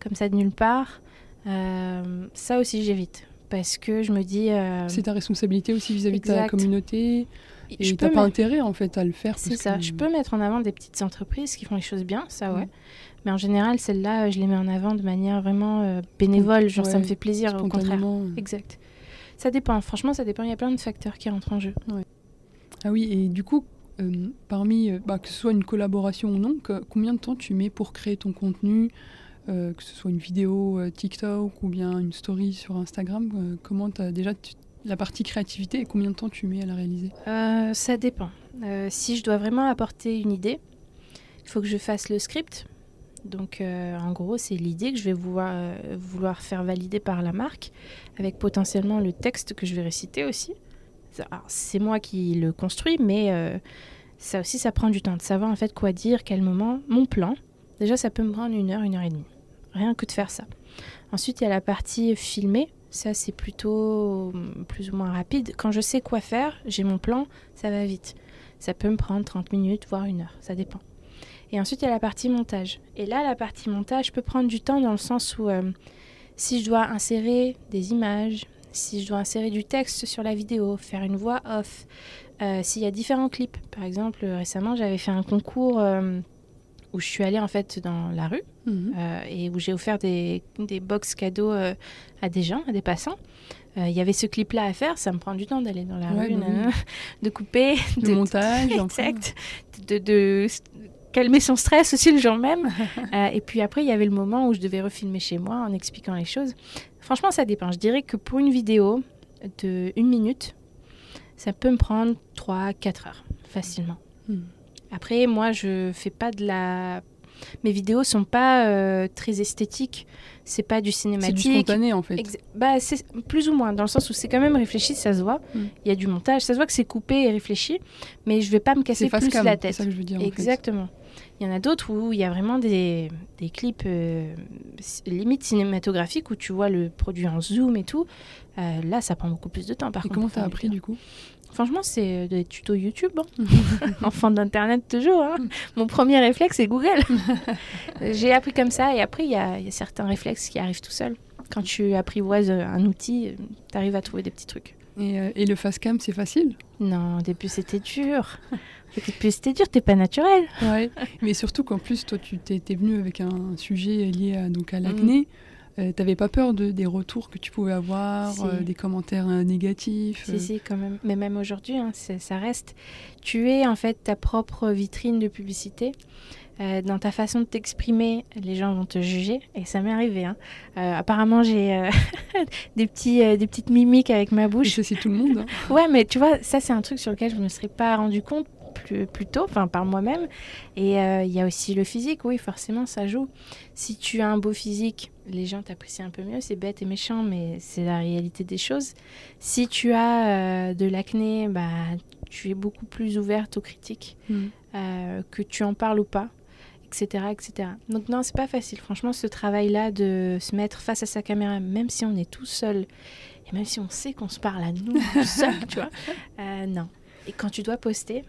comme ça de nulle part. Euh, ça aussi, j'évite. Parce que je me dis. euh, C'est ta responsabilité aussi vis-à-vis de ta communauté. je Et peux t'as pas intérêt en fait à le faire. C'est ça. que- Je peux mettre en avant des petites entreprises qui font les choses bien, ça ouais. Ouais. Mais en général, celles-là, je les mets en avant de manière vraiment bénévole. Genre, ça me fait plaisir, au contraire. Exact. Ça dépend. Franchement, ça dépend. Il y a plein de facteurs qui rentrent en jeu. Ah oui, et du coup, euh, parmi, euh, bah, que ce soit une collaboration ou non, que- combien de temps tu mets pour créer ton contenu, euh, que ce soit une vidéo euh, TikTok ou bien une story sur Instagram Comment t'as déjà tu- la partie créativité et combien de temps tu mets à la réaliser? Ça dépend. Si je dois vraiment apporter une idée, il faut que je fasse le script. Donc, euh, en gros, c'est l'idée que je vais vouloir, euh, vouloir faire valider par la marque, avec potentiellement le texte que je vais réciter aussi. C'est moi qui le construis, mais euh, ça aussi, ça prend du temps de savoir en fait quoi dire, quel moment, mon plan. Déjà, ça peut me prendre une heure, une heure et demie. Rien que de faire ça. Ensuite, il y a la partie filmée. Ça, c'est plutôt hum, plus ou moins rapide. Quand je sais quoi faire, j'ai mon plan, ça va vite. Ça peut me prendre 30 minutes, voire une heure, ça dépend. Et ensuite, il y a la partie montage. Et là, la partie montage peut prendre du temps dans le sens où euh, si je dois insérer des images, si je dois insérer du texte sur la vidéo, faire une voix off, euh, s'il y a différents clips. Par exemple, récemment, j'avais fait un concours euh, où je suis allée en fait dans la rue Mhm. euh, et où j'ai offert des, des box cadeaux euh, à des gens, à des passants. Euh, Il y avait ce clip-là à faire, ça me prend du temps d'aller dans la Ouais, rue, bah de couper, Le de, montage, exact, de, calmer son stress aussi le jour même. Euh, et puis après, il y avait le moment où je devais refilmer chez moi en expliquant les choses. Franchement, ça dépend. Je dirais que pour une vidéo de une minute, ça peut me prendre 3-4 heures facilement. Mhm. Après, moi, je fais pas de la. Mes vidéos sont pas euh, très esthétiques. C'est pas du C'est du cinématique. spontané en fait. Bah, c'est plus ou moins, dans le sens où c'est quand même réfléchi, ça se voit. Mm. Il y a du montage, ça se voit que c'est coupé et réfléchi, mais je vais pas me casser C'est plus cam, la c'est tête. ça que je veux dire. en fait. Il y en a d'autres où il y a vraiment des, des clips euh, limite cinématographiques où tu vois le produit en zoom et tout. Euh, là, ça prend beaucoup plus de temps. Par Et contre, comment t'as appris du coup Franchement, c'est des tutos YouTube. hein. Enfant d'internet toujours. hein. Mon premier réflexe, c'est Google. J'ai appris comme ça et après, il y a, il y a certains réflexes qui arrivent tout seuls. Quand tu apprivoises un outil, tu arrives à trouver des petits trucs. Et, euh, et le face cam, c'est facile Non, au début, c'était dur. Au début, c'était dur, t'es pas naturel. Ouais, mais surtout qu'en plus, toi, tu t'es venu avec un sujet lié à, donc à l'acné. Euh, T'avais pas peur de, des retours que tu pouvais avoir, Si. euh, des commentaires euh, négatifs Si, si, quand même. Mais même aujourd'hui, hein, ça reste. Tu es en fait ta propre vitrine de publicité. Euh, dans ta façon de t'exprimer, les gens vont te juger. Et ça m'est arrivé. hein. Euh, apparemment, j'ai euh, des, petits, des petites mimiques avec ma bouche. ça, c'est tout le monde. hein. Ouais, mais tu vois, ça, c'est un truc sur lequel je ne me serais pas rendu compte plus, plus tôt, enfin par moi-même. Et il y a aussi le physique, oui, forcément, ça joue. Si tu as un beau physique, les gens t'apprécient un peu mieux. C'est bête et méchant, mais c'est la réalité des choses. Si tu as de l'acné, bah, tu es beaucoup plus ouverte aux critiques, euh, que tu en parles ou pas. Etc, etc. Donc non, c'est pas facile. Franchement, ce travail-là de se mettre face à sa caméra, même si on est tout seul, et même si on sait qu'on se parle à nous tout seul, tu vois, euh, non. Et quand tu dois poster,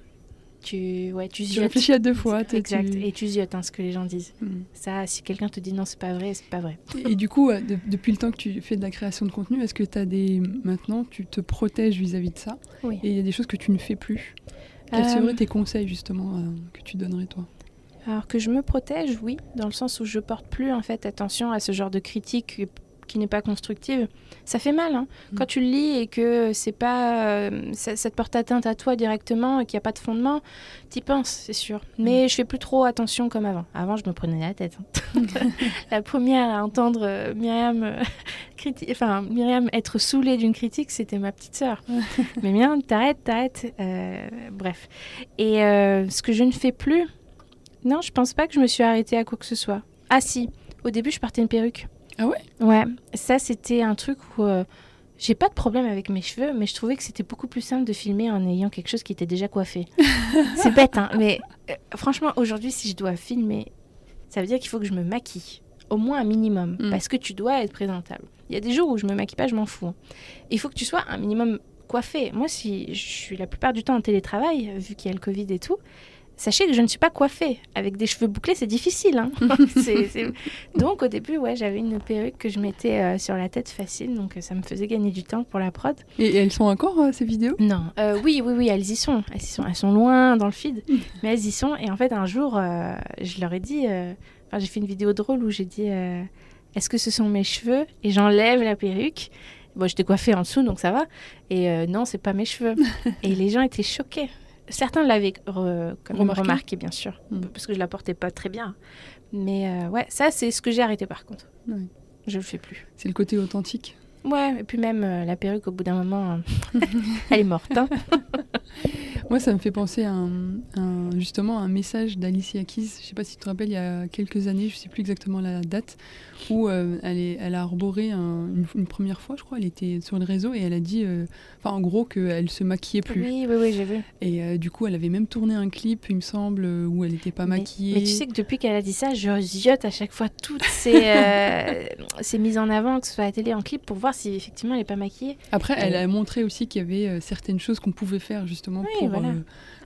tu, ouais, tu Tu réfléchis à deux fois. Exact. tu- Et tu ziotes hein, ce que les gens disent. Mhm. Ça, si quelqu'un te dit non, c'est pas vrai, c'est pas vrai. Et, et du coup, de- depuis le temps que tu fais de la création de contenu, est-ce que tu as des. Maintenant, tu te protèges vis-à-vis de ça Oui. Et il y a des choses que tu ne fais plus? Quels Euh, seraient tes conseils, justement, euh, que tu donnerais, toi? Alors que je me protège, oui, dans le sens où je porte plus en fait attention à ce genre de critique qui n'est pas constructive, ça fait mal. Hein. Mm. Quand tu le lis et que c'est pas, euh, ça, te porte atteinte à toi directement et qu'il n'y a pas de fondement, t'y penses, c'est sûr. Mais mm. je fais plus trop attention comme avant. Avant, je me prenais la tête. Hein. la première à entendre euh, Myriam, euh, enfin, Myriam être saoulée d'une critique, c'était ma petite sœur. Mais bien, t'arrêtes, t'arrêtes. bref. Et ce que je ne fais plus, non, je pense pas que je me suis arrêtée à quoi que ce soit. Ah si, au début, je partais une perruque. Ah ouais? Ouais, ça c'était un truc où euh, j'ai pas de problème avec mes cheveux, mais je trouvais que c'était beaucoup plus simple de filmer en ayant quelque chose qui était déjà coiffé. c'est bête, hein, mais euh, franchement, aujourd'hui, si je dois filmer, ça veut dire qu'il faut que je me maquille, au moins un minimum, mm. parce que tu dois être présentable. Il y a des jours où je me maquille pas, je m'en fous. Il faut que tu sois un minimum coiffé. Moi, si je suis la plupart du temps en télétravail, vu qu'il y a le Covid et tout, sachez que je ne suis pas coiffée. Avec des cheveux bouclés, c'est difficile. Hein. Donc au début, ouais, j'avais une perruque que je mettais euh, sur la tête facile, donc euh, ça me faisait gagner du temps pour la prod. Et, elles sont encore euh, ces vidéos? Non, oui, oui, oui, elles y sont. Elles y sont, elles sont loin dans le feed, mais elles y sont. Et en fait, un jour, je leur ai dit, enfin, j'ai fait une vidéo drôle où j'ai dit, est-ce que ce sont mes cheveux? Et j'enlève la perruque. Bon, j'étais coiffée en dessous, donc ça va. Et non, c'est pas mes cheveux. et les gens étaient choqués. Certains l'avaient remarqué. bien sûr, hmm. parce que je la portais pas très bien. Mais euh, ouais, ça, c'est ce que j'ai arrêté par contre. Je le fais plus. C'est le côté authentique. Ouais, et puis même euh, la perruque, au bout d'un moment, elle est morte. Hein. Moi, ça me fait penser à un, justement un message d'Alicia Keys. Je ne sais pas si tu te rappelles, il y a quelques années, je ne sais plus exactement la date, où euh, elle, est, elle a arboré une, première fois, je crois. Elle était sur le réseau et elle a dit, euh, en gros, qu'elle se maquillait plus. Oui, oui, oui, j'ai vu. Et euh, du coup, elle avait même tourné un clip, il me semble, où elle n'était pas maquillée. Mais tu sais que depuis qu'elle a dit ça, je ziote à chaque fois toutes ces, ces mises en avant, que ce soit à la télé, en clip, pour voir si effectivement elle n'est pas maquillée. Après, elle a montré aussi qu'il y avait certaines choses qu'on pouvait faire justement pour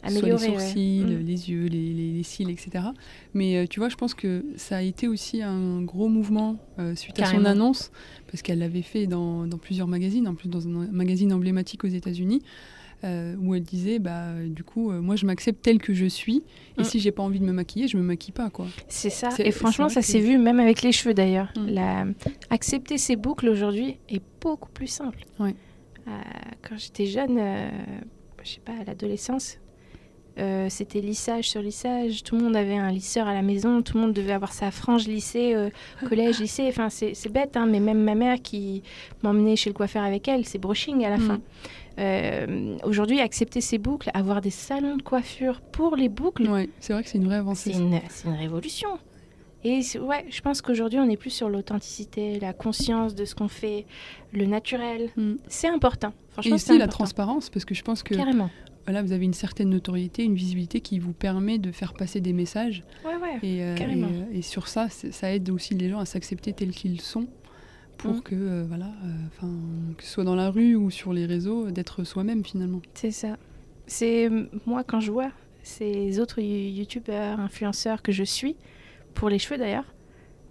Améliorer, soit les sourcils, mm. les yeux, les, cils, etc. Mais euh, tu vois, je pense que ça a été aussi un gros mouvement euh, suite à son annonce, parce qu'elle l'avait fait dans, plusieurs magazines, en plus dans un magazine emblématique aux États-Unis. Euh, où elle disait bah du coup moi je m'accepte telle que je suis et mm. si j'ai pas envie de me maquiller je me maquille pas quoi c'est ça et franchement ça s'est vu même avec les cheveux d'ailleurs mm. accepter ses boucles aujourd'hui est beaucoup plus simple ouais. quand j'étais jeune je sais pas, à l'adolescence, euh, c'était lissage sur lissage. Tout le monde avait un lisseur à la maison. Tout le monde devait avoir sa frange lissée, euh, collège, lycée. Enfin, c'est bête, hein, mais même ma mère qui m'emmenait chez le coiffeur avec elle, c'est brushing à la mm. fin. Euh, aujourd'hui, accepter ces boucles, avoir des salons de coiffure pour les boucles. Ouais, c'est vrai que c'est une vraie avancée. C'est une, une, révolution. Et ouais, je pense qu'aujourd'hui, on est plus sur l'authenticité, la conscience de ce qu'on fait, le naturel. Mm. C'est important. Franchement, et aussi la transparence, parce que je pense que Carrément. Voilà, vous avez une certaine notoriété, une visibilité qui vous permet de faire passer des messages. Ouais, ouais, et, euh, carrément. Euh, et, sur ça, ça aide aussi les gens à s'accepter tels qu'ils sont pour mm. que, euh, voilà, enfin, que ce soit dans la rue ou sur les réseaux, d'être soi-même finalement. C'est ça. C'est moi quand je vois ces autres youtubeurs, influenceurs que je suis, pour les cheveux d'ailleurs,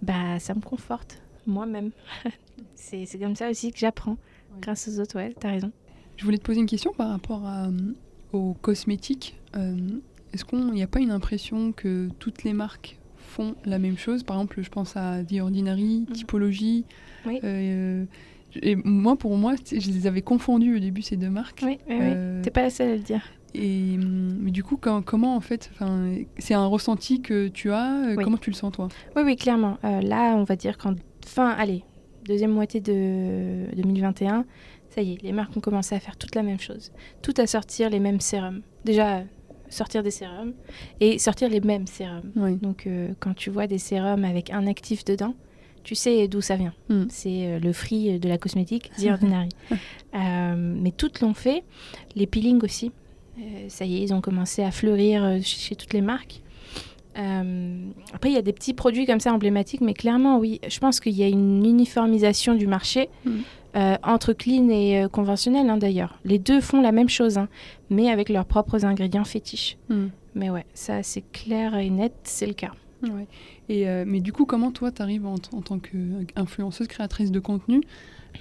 bah ça me conforte moi-même. c'est comme ça aussi que j'apprends grâce aux autres, ouais, t'as raison. Je voulais te poser une question par rapport euh, aux cosmétiques. Euh, est-ce qu'il n'y a pas une impression que toutes les marques font la même chose? Par exemple, je pense à The Ordinary, mm. Typologie. Oui. Euh, et moi, pour moi, je les avais confondus au début, ces deux marques. Oui, oui, oui. T'es pas la seule à le dire. Et mais du coup, comment en fait, c'est un ressenti que tu as. Euh, comment tu le sens toi? Oui, oui, clairement. Euh, là, on va dire qu'en fin, allez, deuxième moitié de 2021, ça y est, les marques ont commencé à faire toute la même chose, tout à sortir les mêmes sérums. Déjà sortir des sérums et sortir les mêmes sérums. Donc euh, quand tu vois des sérums avec un actif dedans, tu sais d'où ça vient. Hmm. C'est le free de la cosmétique, The Ordinary. mais toutes l'ont fait, les peelings aussi. Euh, ça y est, ils ont commencé à fleurir euh, chez, toutes les marques. Euh, après, il y a des petits produits comme ça emblématiques, mais clairement, oui, je pense qu'il y a une uniformisation du marché mm. entre clean et conventionnel, hein, d'ailleurs. Les deux font la même chose, hein, mais avec leurs propres ingrédients fétiches. Mm. Mais ouais, ça, c'est clair et net, c'est le cas. Et, mais du coup, comment toi, tu arrives en, en tant qu'influenceuse, créatrice de contenu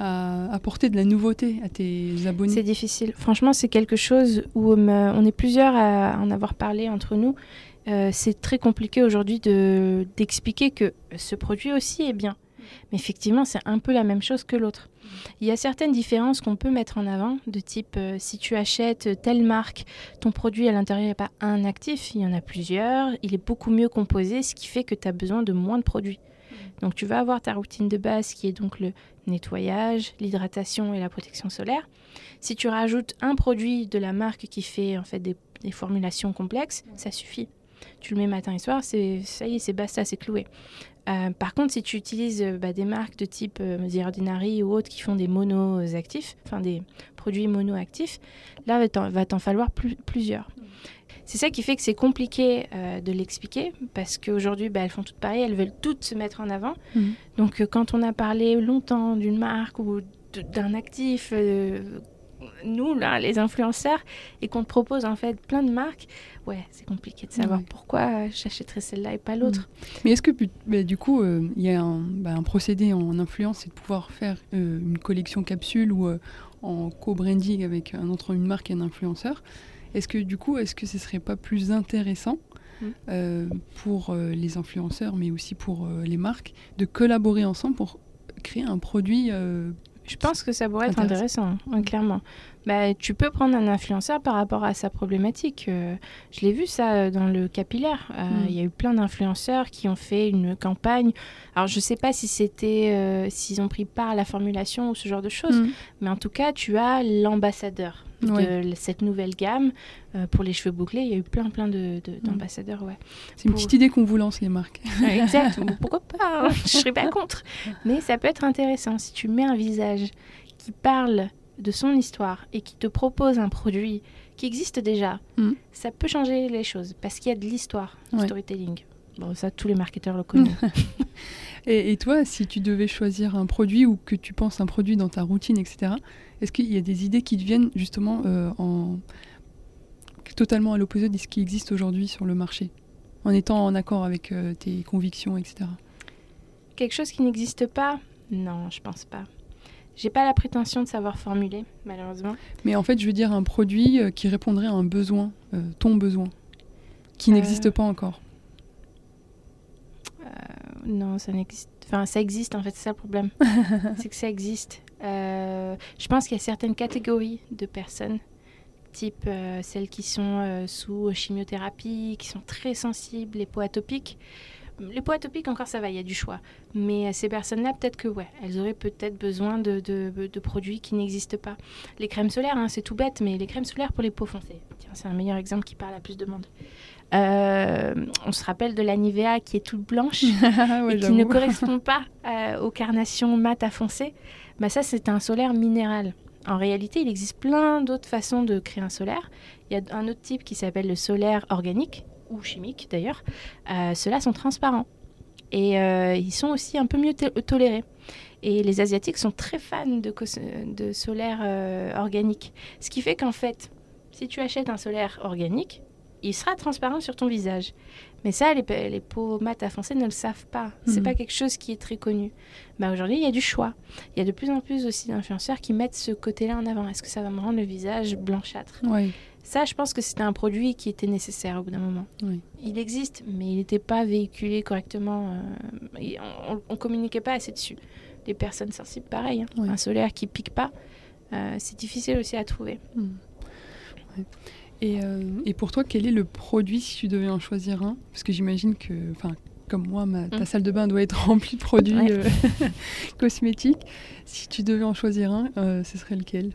à apporter de la nouveauté à tes abonnés? C'est difficile. Franchement, c'est quelque chose où on est plusieurs à en avoir parlé entre nous. euh, c'est très compliqué aujourd'hui de, d'expliquer que ce produit aussi est bien. Mais effectivement, c'est un peu la même chose que l'autre. Il y a certaines différences qu'on peut mettre en avant, de type euh, si tu achètes telle marque, ton produit à l'intérieur n'est pas un actif, il y en a plusieurs, il est beaucoup mieux composé, ce qui fait que tu as besoin de moins de produits. Donc tu vas avoir ta routine de base qui est donc le nettoyage, l'hydratation et la protection solaire. Si tu rajoutes un produit de la marque qui fait en fait des, des formulations complexes, ça suffit. Tu le mets matin et soir, c'est ça y est, c'est basta, c'est cloué. Euh, par contre, si tu utilises euh, bah, des marques de type euh, The Ordinary ou autres qui font des monos actifs, enfin des produits monoactifs, là va t'en, va t'en falloir plus- plusieurs. C'est ça qui fait que c'est compliqué euh, de l'expliquer parce qu'aujourd'hui, bah, elles font toutes pareil, elles veulent toutes se mettre en avant. Mhm. Donc, euh, quand on a parlé longtemps d'une marque ou d'un actif, euh, nous, là, les influenceurs, et qu'on te propose en fait plein de marques, ouais, c'est compliqué de savoir pourquoi j'achèterais celle-là et pas l'autre. Mais est-ce que bah, du coup, euh, il y a un, bah, un procédé en influence, c'est de pouvoir faire euh, une collection capsule ou euh, en co-branding avec un autre, une marque et un influenceur? Est-ce que du coup, est-ce que ce serait pas plus intéressant Mm. pour les influenceurs, mais aussi pour les marques, de collaborer ensemble pour créer un produit Je pense que ça pourrait être Intéressant. clairement. Bah, tu peux prendre un influenceur par rapport à sa problématique. euh, je l'ai vu ça euh, dans le capillaire. Euh, Mm. Il y a eu plein d'influenceurs qui ont fait une campagne. Alors je sais pas si c'était euh, s'ils ont pris part à la formulation ou ce genre de choses, Mm. mais en tout cas tu as l'ambassadeur de cette nouvelle gamme Euh, pour les cheveux bouclés. Il y a eu plein plein de- de- d'ambassadeurs, ouais. C'est une Pour- petite idée qu'on vous lance, les marques. Ouais, exact. Pourquoi pas hein, Je serais pas contre. Mais ça peut être intéressant si tu mets un visage qui parle de son histoire et qui te propose un produit qui existe déjà. Mm. Ça peut changer les choses parce qu'il y a de l'histoire, Ouais. storytelling. Bon, ça, tous les marketeurs le connaissent. Et, et toi, si tu devais choisir un produit ou que tu penses un produit dans ta routine, etc., est-ce qu'il y a des idées qui te viennent justement euh, en totalement à l'opposé de ce qui existe aujourd'hui sur le marché, en étant en accord avec euh, tes convictions, etc. Quelque chose qui n'existe pas? Non, je pense pas. J'ai pas la prétention de savoir formuler, malheureusement. Mais en fait, je veux dire un produit euh, qui répondrait à un besoin, euh, ton besoin, qui Euh. n'existe pas encore. Non, ça n'existe. Enfin, ça existe en fait, c'est ça le problème. c'est que ça existe. Je pense qu'il y a certaines catégories de personnes, type celles qui sont sous chimiothérapie, qui sont très sensibles, les peaux atopiques. Les peaux atopiques, encore ça va, il y a du choix. Mais euh, ces personnes-là, peut-être que ouais, elles auraient peut-être besoin de, de- de produits qui n'existent pas. Les crèmes solaires, hein, c'est tout bête, mais les crèmes solaires pour les peaux foncées. Tiens, c'est un meilleur exemple qui parle à plus de monde. Euh, on se rappelle de la Nivea qui est toute blanche ouais, et qui ne correspond pas euh, aux carnations mat à foncé, bah ça c'est un solaire minéral. En réalité, il existe plein d'autres façons de créer un solaire. Il y a un autre type qui s'appelle le solaire organique ou chimique d'ailleurs. Euh, Ceux-là sont transparents et euh, ils sont aussi un peu mieux to- tolérés. Et les Asiatiques sont très fans de, solaire euh, organique. Ce qui fait qu'en fait, si tu achètes un solaire organique, il sera transparent sur ton visage. Mais ça, les, pe- les peaux mat à ne le savent pas. C'est Mhm. pas quelque chose qui est très connu. Bah, Aujourd'hui, il y a du choix. Il y a de plus en plus aussi d'influenceurs qui mettent ce côté-là en avant. Est-ce que ça va me rendre le visage blanchâtre? Ouais, Ça, je pense que c'était un produit qui était nécessaire au bout d'un moment. Oui. Il existe, mais il n'était pas véhiculé correctement. euh, et on, on communiquait pas assez dessus. Les personnes sensibles, pareil. hein. Oui. Un solaire qui pique pas, euh, c'est difficile aussi à trouver. Mm. Ouais. Et, euh, et pour toi, quel est le produit si tu devais en choisir un? Parce que j'imagine que, enfin, comme moi, ma, ta Mm. salle de bain doit être remplie de produits Ouais. cosmétiques. Si tu devais en choisir un, ce serait lequel?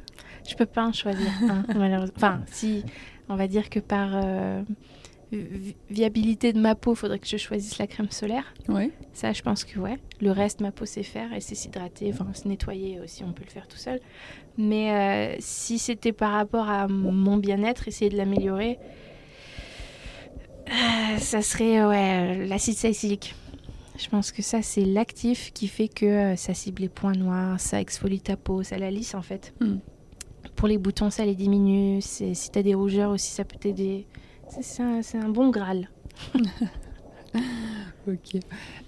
Je peux pas en choisir un, malheureusement. Enfin, si, on va dire que par euh, vi- viabilité de ma peau, faudrait que je choisisse la crème solaire. Ouais. Ça, je pense que ouais. Le reste, ma peau sait faire. Elle sait s'hydrater, enfin se nettoyer aussi, on peut le faire tout seul. Mais euh, si c'était par rapport à mon bien-être, essayer de l'améliorer, euh, ça serait ouais, l'acide salicylique. Je pense que ça, c'est l'actif qui fait que ça cible les points noirs, ça exfolie ta peau, ça la lisse en fait. Mm. Pour les boutons, ça les diminue. Si tu as des rougeurs aussi, ça peut t'aider. C'est- C'est un, bon Graal. Ok.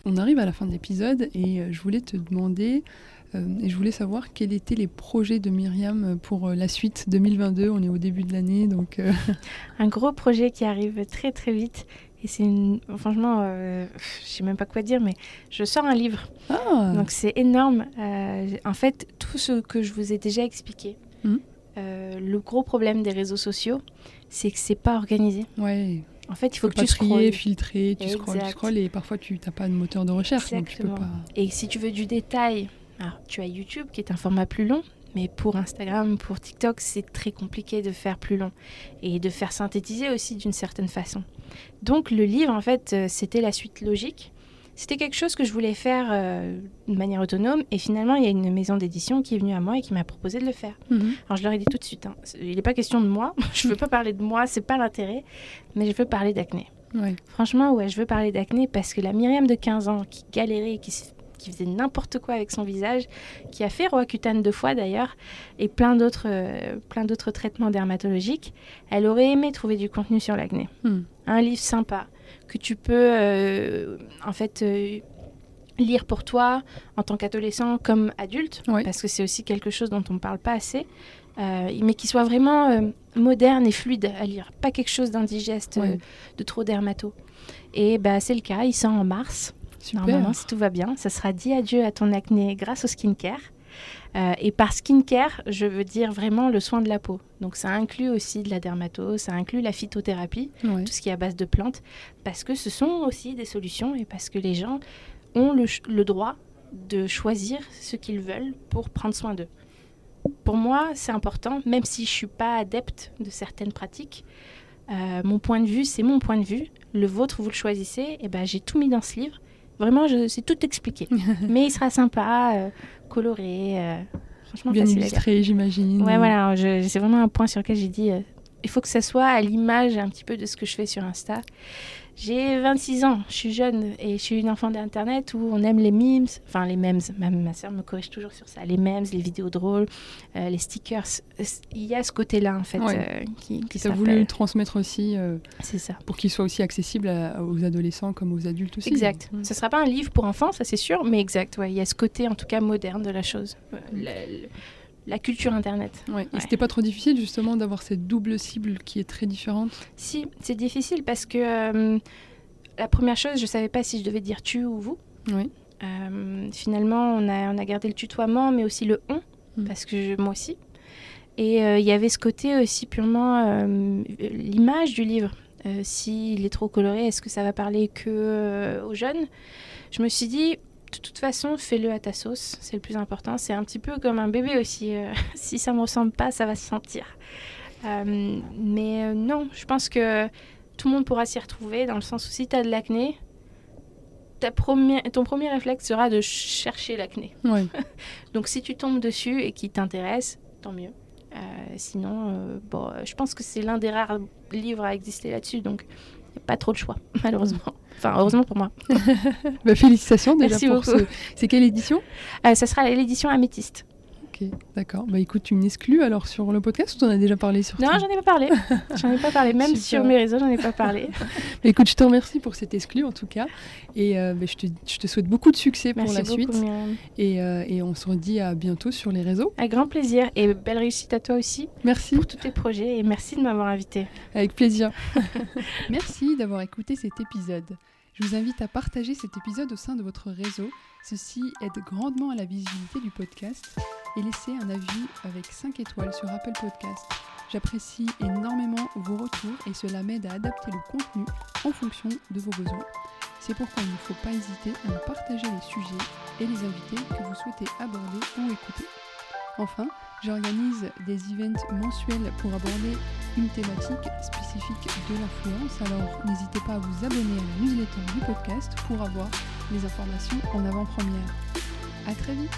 On arrive à la fin de l'épisode et euh, je voulais te demander, euh, et je voulais savoir quels étaient les projets de Myriam pour euh, la suite 2022. On est au début de l'année, donc euh, un gros projet qui arrive très très vite Et c'est une... franchement, euh, je sais même pas quoi dire, mais je sors un livre. Ah, Donc c'est énorme. Euh, en fait, tout ce que je vous ai déjà expliqué, Mhm. Euh, le gros problème des réseaux sociaux, c'est que c'est pas organisé. ouais. En fait, il faut Faut que pas tu trier, scrolles. filtrer, tu scrolles, tu scrolles et parfois tu n'as pas de moteur de recherche, donc tu peux pas. Et si tu veux du détail, alors, tu as YouTube qui est un format plus long, mais pour Instagram, pour TikTok, c'est très compliqué de faire plus long et de faire synthétiser aussi d'une certaine façon. Donc le livre, en fait, euh, c'était la suite logique. C'était quelque chose que je voulais faire euh, de manière autonome et finalement, il y a une maison d'édition qui est venue à moi et qui m'a proposé de le faire. Mhm. Alors je leur ai dit tout de suite, hein, il n'est pas question de moi, je veux pas parler de moi, c'est pas l'intérêt, mais je veux parler d'acné. Ouais. Franchement, ouais, je veux parler d'acné parce que la Myriam de 15 ans qui galérait, qui, faisait n'importe quoi avec son visage, qui a fait Roaccutane deux fois d'ailleurs, et plein d'autres, euh, plein d'autres traitements dermatologiques, elle aurait aimé trouver du contenu sur l'acné. Hmm. Un livre sympa que tu peux euh, en fait euh, lire pour toi en tant qu'adolescent comme adulte, parce que c'est aussi quelque chose dont on ne parle pas assez, euh, mais qui soit vraiment euh, moderne et fluide à lire, pas quelque chose d'indigeste, euh, de trop dermato. Et bah, c'est le cas, il sort en mars. Super. Normalement, si tout va bien, ça sera dit adieu à ton acné grâce au skincare. Euh, et par skincare, je veux dire vraiment le soin de la peau. Donc ça inclut aussi de la dermato, ça inclut la phytothérapie, Ouais. tout ce qui est à base de plantes, parce que ce sont aussi des solutions et parce que les gens ont le droit de choisir ce qu'ils veulent pour prendre soin d'eux. Pour moi, c'est important, même si je suis pas adepte de certaines pratiques. euh, mon point de vue, c'est mon point de vue. Le vôtre, vous le choisissez. Et ben, j'ai tout mis dans ce livre. Vraiment, je, c'est tout expliqué. Mais il sera sympa, euh, coloré, euh, franchement Bien illustré, j'imagine. Ouais, voilà, c'est vraiment un point sur lequel j'ai dit, euh, il faut que ça soit à l'image un petit peu de ce que je fais sur Insta. J'ai 26 ans, je suis jeune et je suis une enfant d'Internet où on aime les memes, enfin les memes, ma, ma soeur me corrige toujours sur ça, les memes, les vidéos drôles, euh, les stickers. Il y a ce côté-là en fait Ouais. euh, qui, qui Tu as s'appelle- voulu transmettre aussi euh, C'est ça. pour qu'il soit aussi accessible à- aux adolescents comme aux adultes aussi. Exact. Ce ne sera pas un livre pour enfants, ça c'est sûr, mais exact. Ouais, il y a ce côté en tout cas moderne de la chose, Euh, la, la- la culture Internet. Ouais. Et Ouais. c'était pas trop difficile justement d'avoir cette double cible qui est très différente? Si, c'est difficile parce que euh, la première chose, je savais pas si je devais dire tu ou vous. Oui. Euh, finalement, on a, on a gardé le tutoiement, mais aussi le on, Mm. parce que je- moi aussi. Et euh, il y avait ce côté aussi purement l'image du livre. S'il est trop coloré, est-ce que ça va parler que aux jeunes? Je me suis dit, de toute façon, fais-le à ta sauce, c'est le plus important. C'est un petit peu comme un bébé aussi. euh, si ça me ressemble pas, ça va se sentir. Euh, mais euh, non, je pense que tout le monde pourra s'y retrouver dans le sens où si tu as de l'acné, ta première- ton premier réflexe sera de chercher l'acné. Donc si tu tombes dessus et qui t'intéresse, tant mieux. Euh, sinon, bon, je pense que c'est l'un des rares livres à exister là-dessus, donc n'y a pas trop de choix, malheureusement. Enfin, heureusement pour moi. Bah, félicitations déjà Merci pour beaucoup. ce. C'est quelle édition? Euh, ça sera l'édition Améthyste. Ok, d'accord. Bah écoute, tu m'exclus alors sur le podcast ou t'en as déjà parlé sur Non, j'en ai pas parlé. J'en ai pas parlé. Même Super. sur mes réseaux, j'en ai pas parlé. Bah, écoute, je te remercie pour cet exclu en tout cas. Et euh, bah, je, te, je te souhaite beaucoup de succès pour la beaucoup, suite. Et, euh, et on se redit à bientôt sur les réseaux. Avec grand plaisir et belle réussite à toi aussi Merci, pour tous tes projets et merci de m'avoir invité. avec plaisir. Merci d'avoir écouté cet épisode. Je vous invite à partager cet épisode au sein de votre réseau. Ceci aide grandement à la visibilité du podcast. Et laissez un avis avec 5 étoiles sur Apple Podcast. J'apprécie énormément vos retours et cela m'aide à adapter le contenu en fonction de vos besoins. C'est pourquoi il ne faut pas hésiter à me partager les sujets et les invités que vous souhaitez aborder ou écouter. Enfin, j'organise des events mensuels pour aborder une thématique spécifique de l'influence, alors n'hésitez pas à vous abonner à la newsletter du podcast pour avoir les informations en avant-première. A très vite